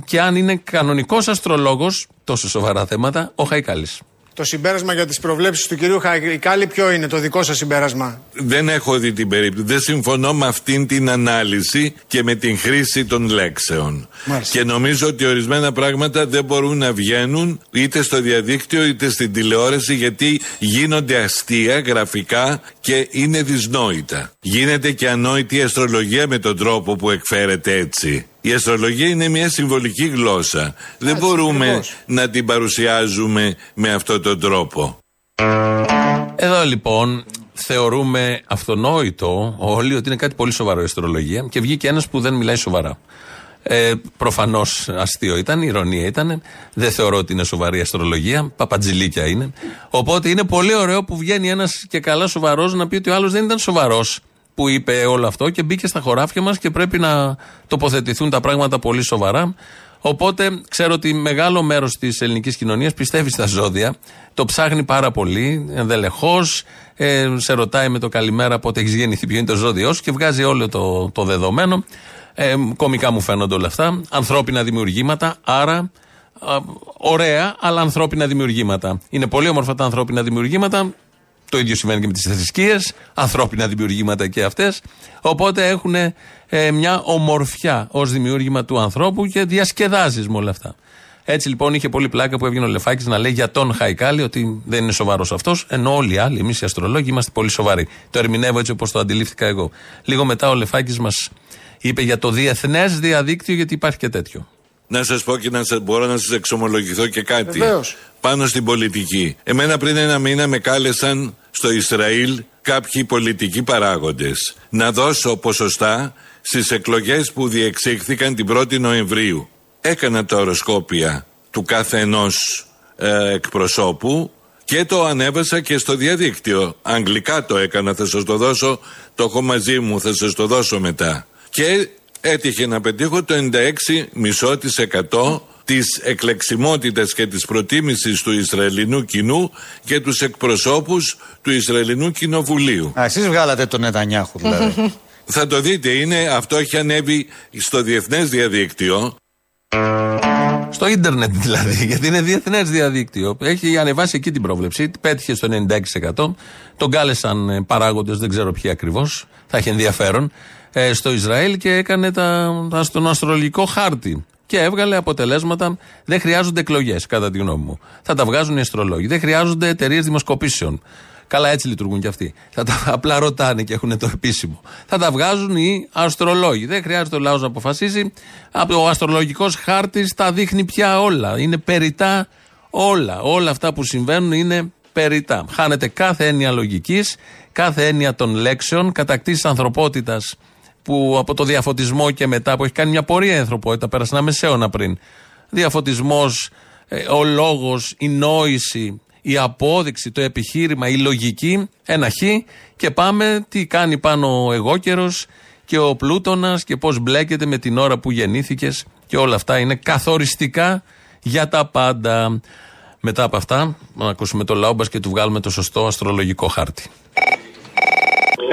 και αν είναι κανονικός αστρολόγος, τόσο σοβαρά θέματα, ο Χαϊκάλης.
Το συμπέρασμα για τις προβλέψεις του κυρίου Χαϊκάλη, ποιο είναι το δικό σας συμπέρασμα;
Δεν έχω δει την περίπτωση. Δεν συμφωνώ με αυτήν την ανάλυση και με την χρήση των λέξεων.
Μάλιστα.
Και νομίζω ότι ορισμένα πράγματα δεν μπορούν να βγαίνουν είτε στο διαδίκτυο είτε στην τηλεόραση γιατί γίνονται αστεία γραφικά και είναι δυσνόητα. Γίνεται και ανόητη η αστρολογία με τον τρόπο που εκφέρεται έτσι. Η αστρολογία είναι μια συμβολική γλώσσα. Δεν μπορούμε
ακριβώς.
να την παρουσιάζουμε με αυτόν τον τρόπο.
Εδώ λοιπόν θεωρούμε αυτονόητο όλοι ότι είναι κάτι πολύ σοβαρό η αστρολογία και βγήκε ένας που δεν μιλάει σοβαρά. Ε, Προφανώς αστείο ήταν, ηρωνία ήταν. Δεν θεωρώ ότι είναι σοβαρή η αστρολογία. Παπατζηλίκια είναι. Οπότε είναι πολύ ωραίο που βγαίνει ένας και καλά σοβαρός να πει ότι ο άλλος δεν ήταν σοβαρός που είπε όλο αυτό και μπήκε στα χωράφια μας και πρέπει να τοποθετηθούν τα πράγματα πολύ σοβαρά. Οπότε ξέρω ότι μεγάλο μέρος της ελληνικής κοινωνίας πιστεύει στα ζώδια, το ψάχνει πάρα πολύ, ενδελεχώς, ε, σε ρωτάει με το καλημέρα πότε έχει γεννηθεί, ποιο είναι το ζώδιό σου και βγάζει όλο το, το δεδομένο. Ε, κομικά μου φαίνονται όλα αυτά. Ανθρώπινα δημιουργήματα, άρα α, ωραία, αλλά ανθρώπινα δημιουργήματα. Είναι πολύ όμορφα τα ανθρώπινα δημιουργήματα. Το ίδιο συμβαίνει και με τις θρησκείες, ανθρώπινα δημιουργήματα και αυτές. Οπότε έχουν ε, μια ομορφιά ως δημιούργημα του ανθρώπου και διασκεδάζεις με όλα αυτά. Έτσι λοιπόν είχε πολύ πλάκα που έβγαινε ο Λεφάκης να λέει για τον Χαϊκάλη ότι δεν είναι σοβαρός αυτός, ενώ όλοι οι άλλοι, εμείς οι αστρολόγοι, είμαστε πολύ σοβαροί. Το ερμηνεύω έτσι όπως το αντιλήφθηκα εγώ. Λίγο μετά ο Λεφάκης μας είπε για το διεθνές διαδίκτυο, γιατί υπάρχει και τέτοιο.
Να σας πω και να σας, μπορώ να σας εξομολογηθώ και κάτι.
Βεβαίως.
Πάνω στην πολιτική. Εμένα πριν ένα μήνα με κάλεσαν στο Ισραήλ κάποιοι πολιτικοί παράγοντες να δώσω ποσοστά στις εκλογές που διεξήχθηκαν την 1η Νοεμβρίου. Έκανα τα οροσκόπια του κάθε ενός εκπροσώπου και το ανέβασα και στο διαδίκτυο. Αγγλικά το έκανα, θα σας το δώσω. Το έχω μαζί μου, θα σας το δώσω μετά. Και έτυχε να πετύχω το 96,5% της εκλεξιμότητας και της προτίμησης του Ισραηλινού κοινού και τους εκπροσώπους του Ισραηλινού Κοινοβουλίου.
Α, εσείς βγάλατε τον Νετανιάχου δηλαδή.
Θα το δείτε, είναι, αυτό έχει ανέβει στο διεθνές διαδίκτυο.
Στο ίντερνετ δηλαδή, γιατί είναι διεθνές διαδίκτυο. Έχει ανεβάσει εκεί την πρόβλεψη. Πέτυχε στο 96%. Τον κάλεσαν παράγοντες, δεν ξέρω ποιοι ακριβώς. Θα έχει ενδιαφέρον. ε, στο Ισραήλ και έκανε τα, τα, τον αστρολογικό χάρτη. Και έβγαλε αποτελέσματα. Δεν χρειάζονται εκλογές, κατά τη γνώμη μου. Θα τα βγάζουν οι αστρολόγοι. Δεν χρειάζονται εταιρείες δημοσκοπήσεων. Καλά, έτσι λειτουργούν κι αυτοί. Θα τα απλά ρωτάνε και έχουν το επίσημο. Θα τα βγάζουν οι αστρολόγοι. Δεν χρειάζεται ο λαός να αποφασίσει. Ο αστρολογικός χάρτης τα δείχνει πια όλα. Είναι περιτά όλα. Όλα αυτά που συμβαίνουν είναι περιτά. Χάνεται κάθε έννοια λογικής, κάθε έννοια των λέξεων, κατακτήσεις ανθρωπότητας που από το διαφωτισμό και μετά που έχει κάνει μια πορεία η ανθρωπότητα, πέρασε ένα μεσαίωνα πριν. Διαφωτισμός, ο λόγος, η νόηση, η απόδειξη, το επιχείρημα, η λογική, ένα χ και πάμε τι κάνει πάνω ο εγώκερος και ο πλούτονας και πώς μπλέκεται με την ώρα που γεννήθηκες και όλα αυτά είναι καθοριστικά για τα πάντα. Μετά από αυτά, να ακούσουμε το λαό και του βγάλουμε το σωστό αστρολογικό χάρτη.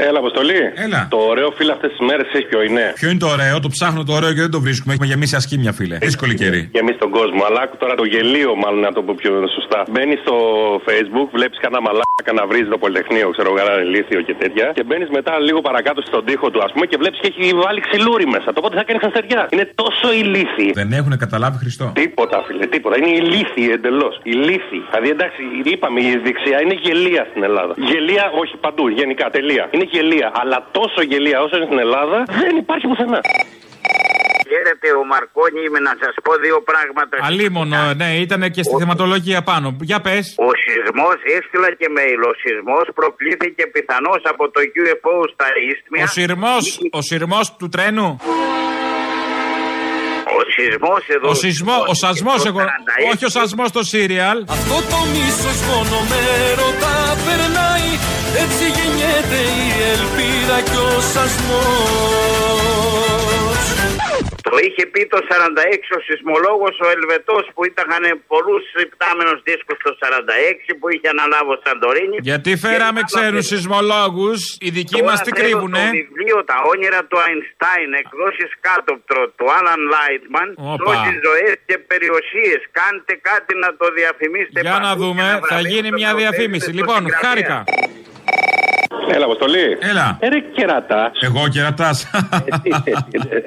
Έλα, Αποστολή.
Έλα.
Το ωραίο φίλο αυτές τις μέρες έχει ποιο είναι.
Ποιο είναι το ωραίο, το ψάχνω το ωραίο και δεν το βρίσκουμε. Έχουμε γεμίσει ασκήμια, φίλε. Δύσκολη καιρή.
Και εμεί τον κόσμο. Αλλά άκου τώρα το γελίο, μάλλον να το πω πιο σωστά. Μπαίνεις στο Facebook, βλέπεις κανένα μαλάκα να βρίζει το Πολυτεχνείο, ξέρω εγώ, λίθιο και τέτοια. Και μπαίνεις μετά λίγο παρακάτω στον τοίχο του, ας πούμε, και βλέπεις και έχει βάλει ξυλούρι μέσα. Το πότε θα κάνει χαστεριά. Είναι τόσο ηλίθιοι.
Δεν έχουν καταλάβει Χριστό.
Τίποτα, φίλε, τίποτα. Είναι ηλίθιοι εντελώς. Ηλίθιοι. Δηλαδή, εντάξει, είπαμε, η δεξιά είναι γελία στην Ελλάδα. Γελία, όχι παντού, γενικά, τελεία. Είναι γελία. Αλλά τόσο γελία όσο είναι στην Ελλάδα δεν υπάρχει πουθενά.
Χαίρετε, ο Μαρκόνι είμαι να σας πω δύο πράγματα.
Αλίμονο, ναι, ήταν και στη θεματολογία πάνω. Για πες.
Ο σεισμός, έστειλα και mail. Ο σεισμός προκλήθηκε πιθανώς από το UFO στα Ίστμια.
Ο σειρμός, ο σειρμός του τρένου.
Ο σεισμός εδώ.
Ο σεισμό, ο σασμός εγώ. Όχι ο σασμός στο σύριαλ.
Αυτό το μίσος μόνο με ρωτά περνάει Έτσι γεννιέται η ελπίδα και ο σασμός
Το είχε πει το 46 ο σεισμολόγος ο Ελβετός που ήταν πολλούς υπτάμενους δίσκους το 46 που είχε αναλάβει ο Σαντορίνης.
Γιατί φέραμε ξένους σεισμολόγους, οι δικοί μας τι κρύβουνε;
Το βιβλίο Τα όνειρα του Αϊνστάιν, εκδόσεις κάτωπτρο του Άλαν Λάιτμαν, τόσες ζωές και περιοσίες. Κάντε κάτι να το διαφημίσετε.
Για να
παντού
δούμε,
και να
θα
βραβεύσετε
γίνει μια
το
διαφήμιση.
θέλετε
Λοιπόν,
στο συγγραφέα.
χάρηκα.
Έλα, Αποστολή.
Έλα.
Ε, ρε κερατάς.
Εγώ κερατάς.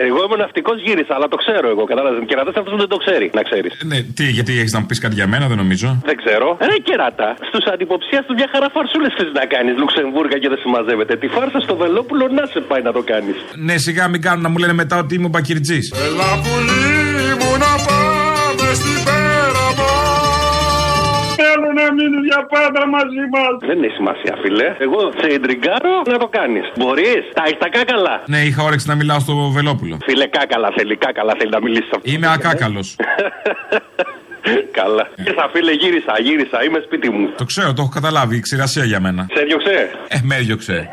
εγώ είμαι ναυτικός γύρισα, αλλά το ξέρω εγώ. Κατάλαβες. Κερατάς αυτός δεν το ξέρει, να ξέρεις.
ναι, τι, γιατί έχεις να μου πεις κάτι για μένα, δεν νομίζω.
Δεν ξέρω. Ρε κεράτα. Στους αντιποψία τους μια χαρά φαρσούλες θες να κάνεις. Λουξεμβούργα και δεν συμμαζεύεται. Τη φάρσα στο Βελόπουλο να σε πάει να το κάνεις.
Ναι, σιγά μην κάνουν να μου λένε μετά ότι είμαι ο Μπακυρτζή.
Έλα πουλί
μείνουν για πάντα μαζί μας.
Δεν έχει σημασία, φίλε. Εγώ σε εντριγκάρω να το κάνεις. Μπορείς. Τα έχεις τα κάκαλα.
Ναι, είχα όρεξη να μιλάω στο Βελόπουλο.
Φίλε, κάκαλα θέλει, κάκαλα θέλει να μιλήσεις αυτό.
Είμαι ακάκαλος.
Καλά. Ήρθα, φίλε, γύρισα, γύρισα. Είμαι σπίτι μου.
Το ξέρω, το έχω καταλάβει. Ξηρασία για μένα.
Σε διώξε.
Ε, με έδιωξε.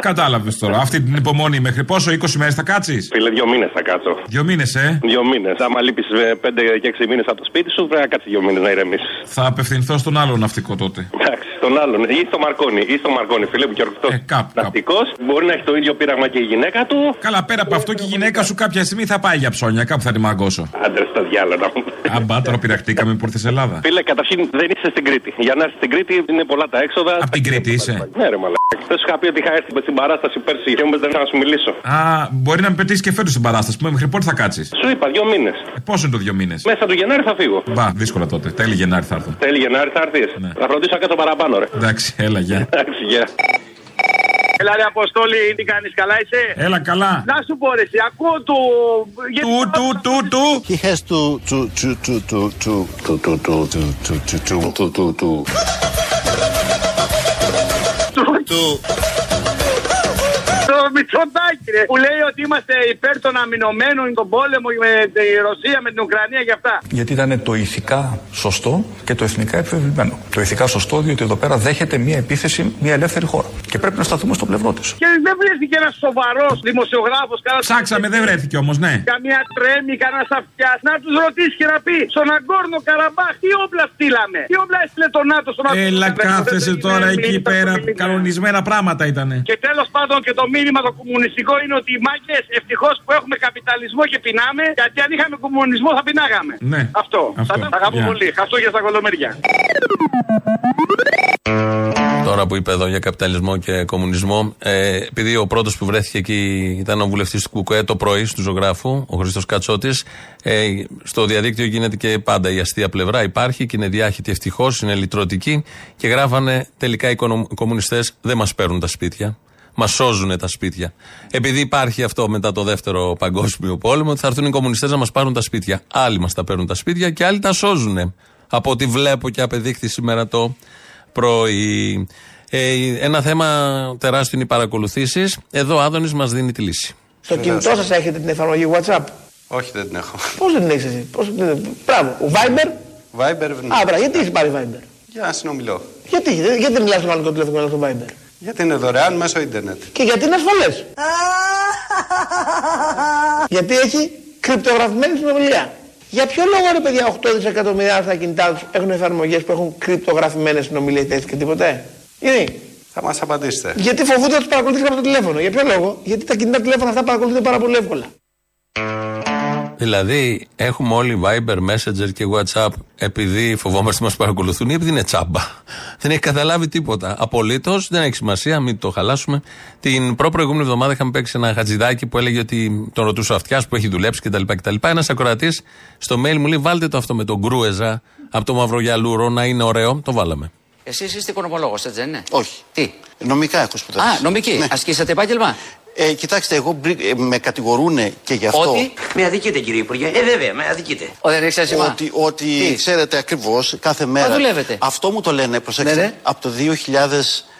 Κατάλαβες τώρα. Αυτή την υπομονή μέχρι πόσο, 20 μέρες θα κάτσεις;
Φίλε, δύο μήνες θα κάτσω.
Δύο μήνες, ε;
Δύο μήνες. Άμα λείπεις 5 και 6 μήνες από το σπίτι σου, πρέπει να κάτσεις δύο μήνες να ηρεμήσεις.
Θα απευθυνθώ στον άλλο ναυτικό τότε.
Εντάξει, στον άλλον. Ή στο Μαρκόνι. Ή στο Μαρκόνι, φίλε μου και ορκωτό.
Ε, κάπου.
Ναυτικός. Μπορεί να έχει το ίδιο πείραγμα και η γυναίκα του.
Καλά, πέρα από αυτό και η γυναίκα σου κάποια στιγμή θα πάει για ψώνια. Κάπου θα τη μαγκώσω.
Άντρε στο διάλογο να μου.
Αμπά, τώρα πειραχτήκαμε. Βρήκαμε που ήρθες Ελλάδα.
Φίλε, καταρχήν δεν είσαι στην Κρήτη. Για να είσαι στην Κρήτη είναι πολλά τα έξοδα.
Απ' την Κρήτη είσαι.
Ναι, ρε μαλάκα. Δεν σου είχα πει ότι είχα έρθει στην παράσταση πέρσι και όμως δεν ήθελα να σου μιλήσω.
Α, μπορεί να με πετύχεις και φέτος στην παράσταση. Πούμε, μέχρι πότε θα κάτσεις;
Σου είπα, δύο μήνες.
Πόσο είναι το δύο μήνες;
Μέσα του Γενάρη θα φύγω.
Μπα, δύσκολα τότε. Τέλη Γενάρη θα έρθω.
Τέλη Γενάρη θα έρθεις. Θα φροντίσω να κάτσω παραπάνω, ρε.
Εντάξει, έλα, γεια.
Εντάξει, γεια.
Έλα ρε Αποστόλη, τι κάνεις, καλά είσαι.
Έλα καλά.
Να σου πω ρε, εσύ, ακούω το...
Του, του, του, του.
He has to, to, to, to, to, to, to, to, to, to, to, to, to, to, to.
Του. Το Μητσοτάκι ρε, που λέει ότι είμαστε υπέρ των αμυνωμένων, τον πόλεμο με τη Ρωσία, με την Ουκρανία και αυτά.
Γιατί ήταν το ηθικά σωστό και το εθνικά επιβεβλημένο. Το ηθικά σωστό, διότι εδώ πέρα δέχεται μια επίθεση μια ελεύθερη χώρα. Και πρέπει να σταθούμε στο πλευρό της.
Και δεν βρέθηκε ένας σοβαρός δημοσιογράφος, κανένας.
Ψάξαμε, δεν βρέθηκε όμως, ναι.
Καμία τρέμη, κανένας αυτιάς. Να τους ρωτήσει και να πει στον Αγκόρνο Καραμπάχ τι όπλα στείλαμε; Τι όπλα έστειλε το ΝΑΤΟ στον Αγκόρνο
Έλα, κάθεσαι τώρα εκεί πέρα. Κανονισμένα πράγματα ήταν.
Και τέλος πάντων και το μήνυμα το κομμουνιστικό είναι ότι οι μάγκες ευτυχώς που έχουμε καπιταλισμό και πεινάμε, γιατί αν είχαμε κομμουνισμό θα πεινάγαμε.
Ναι.
Αυτό.
Αυτό.
Θα τα αγαπώ
Γεια.
πολύ. Χαστούγια στα κολομέρια.
Τώρα που είπε εδώ για καπιταλισμό και κομμουνισμό, ε, επειδή ο πρώτος που βρέθηκε εκεί ήταν ο βουλευτής του Κουκουέ το πρωί του ζωγράφου, ο Χρήστος Κατσότης, ε, στο διαδίκτυο γίνεται και πάντα η αστεία πλευρά. Υπάρχει και είναι διάχυτη ευτυχώς, είναι λυτρωτική και γράφανε τελικά οι κομμουνιστές δεν μας παίρνουν τα σπίτια. Μα σώζουν τα σπίτια. Επειδή υπάρχει αυτό μετά το δεύτερο παγκόσμιο πόλεμο, ότι θα έρθουν οι κομμουνιστές να μας πάρουν τα σπίτια. Άλλοι μας τα παίρνουν τα σπίτια και άλλοι τα σώζουν. Από ό,τι βλέπω και απεδείχθη σήμερα το πρωί. Ε, ένα θέμα τεράστιο είναι οι παρακολουθήσεις. Εδώ ο Άδωνης μας δίνει τη λύση.
Στο κινητό σας έχετε την εφαρμογή WhatsApp;
Όχι, δεν την έχω.
Πώς δεν την έχεις εσύ; Πώς... Μπράβο. Ο Viber;
Viber, ναι.
Α, μπράβο. Γιατί έχει πάρει Viber;
Για να συνομιλώ.
Γιατί, γιατί δεν μιλάς στο άλλο τηλέφωνο στο Viber;
Γιατί είναι δωρεάν μέσω ίντερνετ.
Και γιατί είναι ασφαλές. γιατί έχει κρυπτογραφημένη συνομιλία. Για ποιο λόγο ρε παιδιά 8 δισεκατομμυριά στα κινητά τους έχουν εφαρμογές που έχουν κρυπτογραφημένες συνομιλίες και τίποτε; Γιατί.
Θα μας απαντήσετε.
Γιατί φοβούνται να τους παρακολουθήσει από το τηλέφωνο. Για ποιο λόγο; Γιατί τα κινητά τηλέφωνα αυτά παρακολουθούνται πάρα πολύ εύκολα.
Δηλαδή, έχουμε όλοι Viber, Messenger και WhatsApp επειδή φοβόμαστε να μας παρακολουθούν ή επειδή είναι τσάμπα. Δεν έχει καταλάβει τίποτα. Απολύτως, δεν έχει σημασία, μην το χαλάσουμε. Την προ-προηγούμενη εβδομάδα είχαμε παίξει ένα χατζηδάκι που έλεγε ότι τον ρωτούσε ο αυτιάς που έχει δουλέψει κτλ. κτλ. Ένας ακροατής στο mail μου λέει: Βάλτε το αυτό με τον Γκρούεζα από το Μαυρογιαλούρο να είναι ωραίο. Το βάλαμε.
Εσείς είστε οικονομολόγος, έτσι δεν είναι;
Όχι.
Τι;
Νομικά έχω σπουδάσει.
Α, νομική.
Ναι.
Ασκήσατε επάγγελμα;
Ε, κοιτάξτε, εγώ μπρι- ε, με κατηγορούν και γι' αυτό.
Ότι.
Με αδικείτε κύριε Υπουργέ. Ε, βέβαια, με αδικείτε.
Ο, δεν έχει άσχημα.
Ότι, ότι
Τι;
ξέρετε ακριβώς κάθε μέρα.
δουλεύετε.
Αυτό μου το λένε, προσέξτε.
Ναι, ναι.
Από το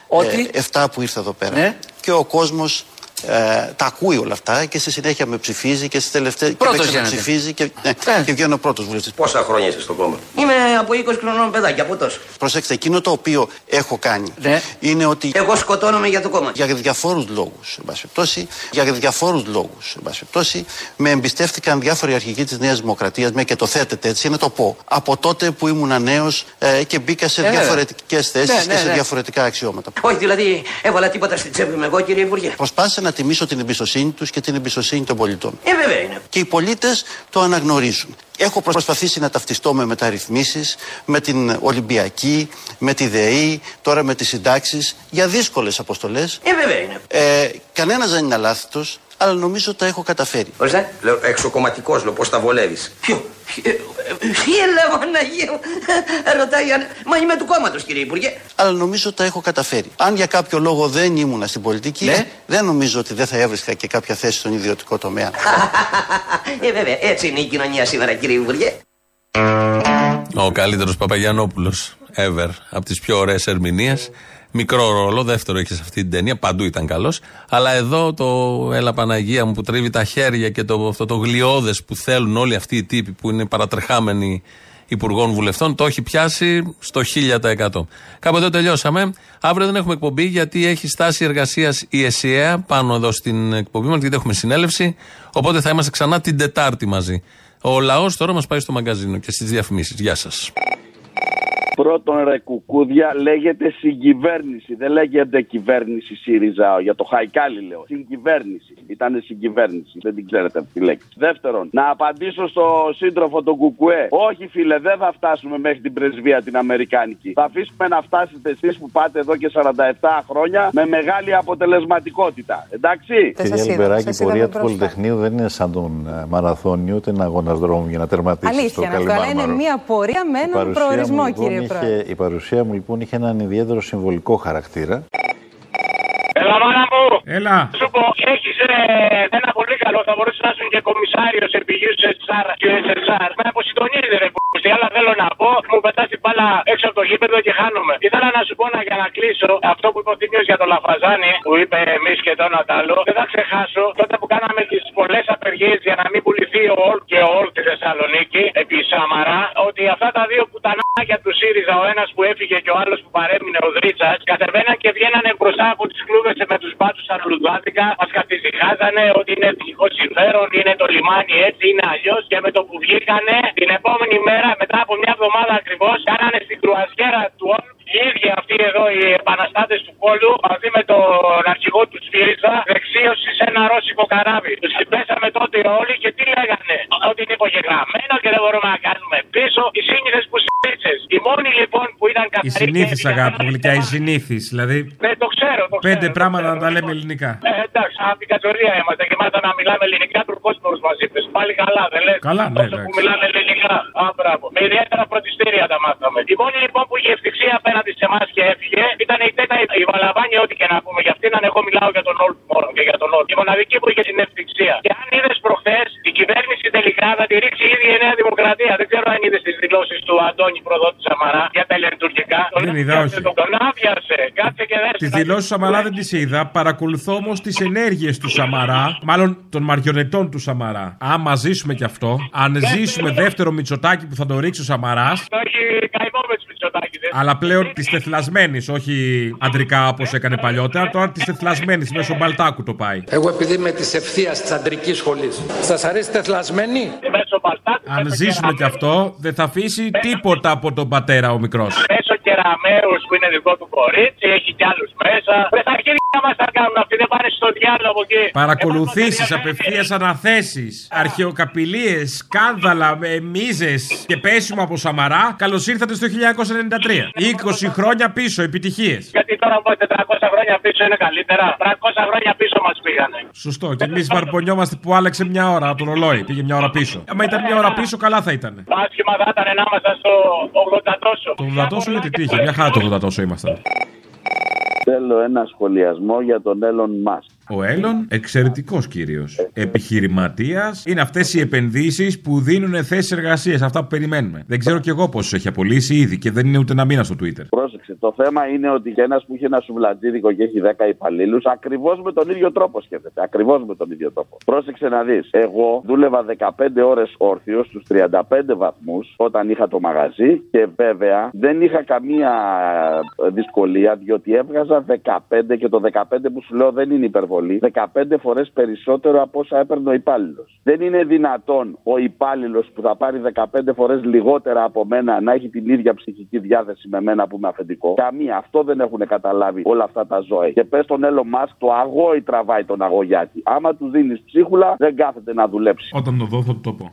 Ότι;
2007 που ήρθα εδώ πέρα.
Ναι.
Και ο κόσμος ε, τα ακούει όλα αυτά και στη συνέχεια με ψηφίζει και στις τελευταίε. Και
Πρώτος
με
γίνατε.
ψηφίζει και, ναι, και βγαίνω πρώτος βουλευτής.
Πόσα χρόνια είστε στο κόμμα; Είμαι από 20 χρονών παιδάκι, από τόσο.
Προσέξτε, εκείνο το οποίο έχω κάνει
Ναι.
είναι ότι.
Εγώ σκοτώνομαι για το κόμμα.
Για διαφόρους λόγους, εν πάση περιπτώσει, για διαφόρους λόγους, εν πάση περιπτώσει, με εμπιστεύτηκαν διάφοροι αρχηγοί της Νέας Δημοκρατίας, με και το θέτετε έτσι, να το πω. Από τότε που ήμουν νέος ε, και μπήκα σε
Ε, βέβαια.
διαφορετικές θέσεις
Ναι,
και
ναι,
σε
ναι.
διαφορετικά αξιώματα.
Όχι, δηλαδή έβαλα τίποτα στην τσέπη μου εγώ, κύριε Υπουργέ.
Προσπάθησα να τιμήσω την εμπιστοσύνη τους και την εμπιστοσύνη των πολιτών.
Ε, βέβαια είναι.
Και οι πολίτες το αναγνωρίζουν. Έχω προσπαθήσει να ταυτιστώ με μεταρρυθμίσεις, με την Ολυμπιακή, με τη ΔΕΗ, τώρα με τις συντάξεις, για δύσκολες αποστολές.
Ε, βέβαια είναι.
Ε, Κανένας δεν είναι αλάθητος, αλλά νομίζω τα έχω καταφέρει.
Ορίστε, λέω εξοκομματικό, λέω πώς τα βολεύεις. Ποιο. Ε, Τι έλεγα, Παναγία μου. Ε, Ρωτάει, αν- μα είμαι του κόμματος, κύριε Υπουργέ.
Αλλά νομίζω τα έχω καταφέρει. Αν για κάποιο λόγο δεν ήμουνα στην πολιτική,
Ναι.
δεν νομίζω ότι δεν θα έβρισκα και κάποια θέση στον ιδιωτικό τομέα.
Ε, βέβαια, έτσι είναι η κοινωνία σήμερα, κύριε Υπουργέ.
Ο καλύτερος Παπαγιανόπουλος ever. Από τις πιο ωραίες ερμηνείες. Μικρό ρόλο, δεύτερο είχες σε αυτή την ταινία. Παντού ήταν καλός. Αλλά εδώ το Έλα Παναγία μου που τρίβει τα χέρια και το, αυτό το γλιώδες που θέλουν όλοι αυτοί οι τύποι που είναι παρατρεχάμενοι υπουργών βουλευτών το έχει πιάσει στο 1000%. Κάπου εδώ τελειώσαμε. Αύριο δεν έχουμε εκπομπή γιατί έχει στάση εργασίας η ΕΣΥΑ πάνω εδώ στην εκπομπή μας γιατί έχουμε συνέλευση. Οπότε θα είμαστε ξανά την Τετάρτη μαζί. Ο λαός τώρα μας πάει στο μαγκαζίνο και στις διαφημίσεις. Γεια σας.
Πρώτον, ρε κουκούδια, λέγεται συγκυβέρνηση. Δεν λέγεται κυβέρνηση ΣΥΡΙΖΑ. Για το Χαϊκάλι λέω. Συγκυβέρνηση. Ήταν συγκυβέρνηση. Δεν την ξέρετε αυτή τη λέξη. Δεύτερον, να απαντήσω στο σύντροφο τον Κουκουέ. Όχι, φίλε, δεν θα φτάσουμε μέχρι την πρεσβεία την Αμερικάνικη. Θα αφήσουμε να φτάσετε εσείς που πάτε εδώ και 47 χρόνια με μεγάλη αποτελεσματικότητα. Εντάξει;
Κυρία Λιμπεράκη, η πορεία του Πολυτεχνείου δεν είναι σαν τον ε, μαραθώνιο, ούτε ένα αγώνας δρόμου για να τερματίσεις το
Αλήθεια είναι αυτό, αλλά είναι
Καλιμάρμαρο.
μια πορεία με
Η
έναν
παρουσία
προορισμό,
μου, λοιπόν,
κύριε
είχε-
Πρόεδρε.
Η παρουσία μου λοιπόν είχε έναν ιδιαίτερο συμβολικό χαρακτήρα.
Έλα, μάνα μου!
Έλα!
Σου πω, έχεις ένα πολύ καλό. Θα μπορούσε να είσαι και κομισάριος επιγείου του SSR και SSR. Με αποσυντονίζει, ρε πούστη. Αλλά θέλω να πω, μου πετάς την μπάλα έξω από το γήπεδο και χάνομαι. Ήθελα να σου πω να, για να κλείσω αυτό που είπε ο Θήμιος για το Λαφαζάνι, που είπε εμείς και το άλλο. Δεν θα ξεχάσω τότε που κάναμε τις πολλές απεργίες για να μην πουληθεί ο Όλ και ο Όλ στη Θεσσαλονίκη επί Σάμαρα, ότι αυτά τα δύο πουτανάκια τους ΣΥΡΙΖΑ, ο ένας που έφυγε και ο άλλος που παρέμεινε ο Δρίτσα, κατεβαίναν και βγαίνανε μπροστά από τις κλούβες με τους μπάτσους αλουδάδικα, μας καθησυχάζανε ότι είναι εθνικό συμφέρον, είναι το λιμάνι έτσι, είναι αλλιώς. Και με το που βγήκανε την επόμενη μέρα, μετά από μια εβδομάδα ακριβώς, κάνανε στην κρουαζιέρα του Όλ οι ίδιοι αυτοί εδώ οι επαναστάτες του πόλου μαζί με τον αρχηγό του ΣΥΡΙΖΑ δεξίωση σε ένα ρώσικο καράβι. Τους πέσαμε τότε όλοι και τι λέγανε; Ότι είναι υπογεγραμμένο και δεν μπορούμε να κάνουμε πίσω. Οι σύνηθες που σύνηθε. Οι μόνοι λοιπόν που ήταν
Η
καθαροί.
συνήθις, αγάπη μου, γλυκιά, η συνήθις. Δηλαδή,
Ναι, το ξέρω, το ξέρω.
πέντε πράγματα να τα λέμε ελληνικά.
Ε, εντάξει, από την κατσορία είμαστε και μάθαμε να μιλάμε ελληνικά τουρκόσμορου μα είπε. Πάλι καλά, δεν λες;
Καλά, ναι,
Όσο που
εντάξει.
μιλάνε ελληνικά. Α, μπράβο. Με ιδιαίτερα φροντιστήρια τα μάθαμε. Η μόνη λοιπόν που είχε ευτυχία απέναντι σε εμάς και έφυγε ήταν η τέτα η Βαλαβάνη, ό,τι και να πούμε για αυτήν. Αν εγώ μιλάω για τον Όλτ μόνο και για τον Όλτ. Η μοναδική που είχε την ευτυχία. Και αν είδες προχθές, η κυβέρνηση τελικά θα τη ρίξει η ίδια η Νέα Δημοκρατία. Δεν ξέρω αν είδες τις δηλώσεις του Αντώνη Προδότη Σαμαρά για τα ελληνοτουρκικά;
Δεν είδα, όχι.
Τον άδειασε. Κάτσε και δες.
Τι δηλώσει του Σαμαρά δεν τις είδα. Παρακολουθώ όμως τις ενέργειες του Σαμαρά, μάλλον των μαριονετών του Σαμαρά. Άμα ζήσουμε κι αυτό, αν ζήσουμε δεύτερο μυτσοτάκι που θα το ρίξει ο Σαμαράς,
Το έχει καημό με του Μητσοτάκηδες.
αλλά πλέον της τεθλασμένης, όχι αντρικά όπως έκανε παλιότερα, τώρα της τεθλασμένης μέσω μπαλτάκου το πάει.
Εγώ επειδή είμαι της ευθείας της αντρικής σχολής. Σας αρέσει τεθλασμένη;
Αν ζήσουμε κι αυτό, δεν θα αφήσει τίποτα από τον πατέρα ο μικρός.
Μέσω κεραμέου που είναι δικό του κορίτσι, έχει κι άλλους μέσα. Δεν τα αρχίδια μας τα κάνουν αυτοί, δεν πάνε στο διάλογο εκεί.
Παρακολουθήσεις, απευθείας αναθέσεις, αρχαιοκαπηλίες, σκάνδαλα, μίζες και πέσιμο από Σαμαρά. Καλώς ήρθατε στο 1993. 20 χρόνια πίσω, επιτυχίες.
Γιατί τώρα που 400 χρόνια πίσω είναι καλύτερα. 300 χρόνια πίσω μας πήγανε.
Σωστό. Και εμείς βαρπονιόμαστε που άλλαξε μια ώρα από το ρολόι. Πήγε μια ώρα πίσω. Άμα ήταν μια ώρα πίσω, καλά θα ήταν.
Άσχημα θα ήταν να ήμασταν στο 80 τόσο.
Το 80 τόσο γιατί τι είχε, μια χαρά το 80 τόσο ήμασταν.
Θέλω ένα σχολιασμό για τον Έλλον Μάσκ.
Ο Έλλον, εξαιρετικός κύριος. Επιχειρηματίας. Είναι αυτές οι επενδύσεις που δίνουν θέσεις εργασίας. Αυτά που περιμένουμε. Δεν ξέρω κι εγώ πόσους έχει απολύσει ήδη και δεν είναι ούτε ένα μήνα στο Twitter.
Πρόσεξε, το θέμα είναι ότι και ένας που έχει ένα σουβλατζίδικο και έχει 10 υπαλλήλους, ακριβώς με τον ίδιο τρόπο σκέφτεται. Ακριβώς με τον ίδιο τρόπο. Πρόσεξε να δεις. Εγώ δούλευα 15 ώρες όρθιος στους 35 βαθμούς όταν είχα το μαγαζί και βέβαια δεν είχα καμία δυσκολία διότι έβγαζα 15 και το 15 που σου λέω δεν είναι υπερβολή. 15 φορές περισσότερο από όσα έπαιρνε ο υπάλληλος. Δεν είναι δυνατόν ο υπάλληλος που θα πάρει 15 φορές λιγότερα από μένα να έχει την ίδια ψυχική διάθεση με μένα που είμαι αφεντικό. Καμία. Αυτό δεν έχουν καταλάβει όλα αυτά τα ζώα. Και πες τον Έλλο Μάσκ, το αγόη τραβάει τον αγωγιάτη. Άμα του δίνεις ψίχουλα, δεν κάθεται να δουλέψει.
Όταν το δω θα του το πω.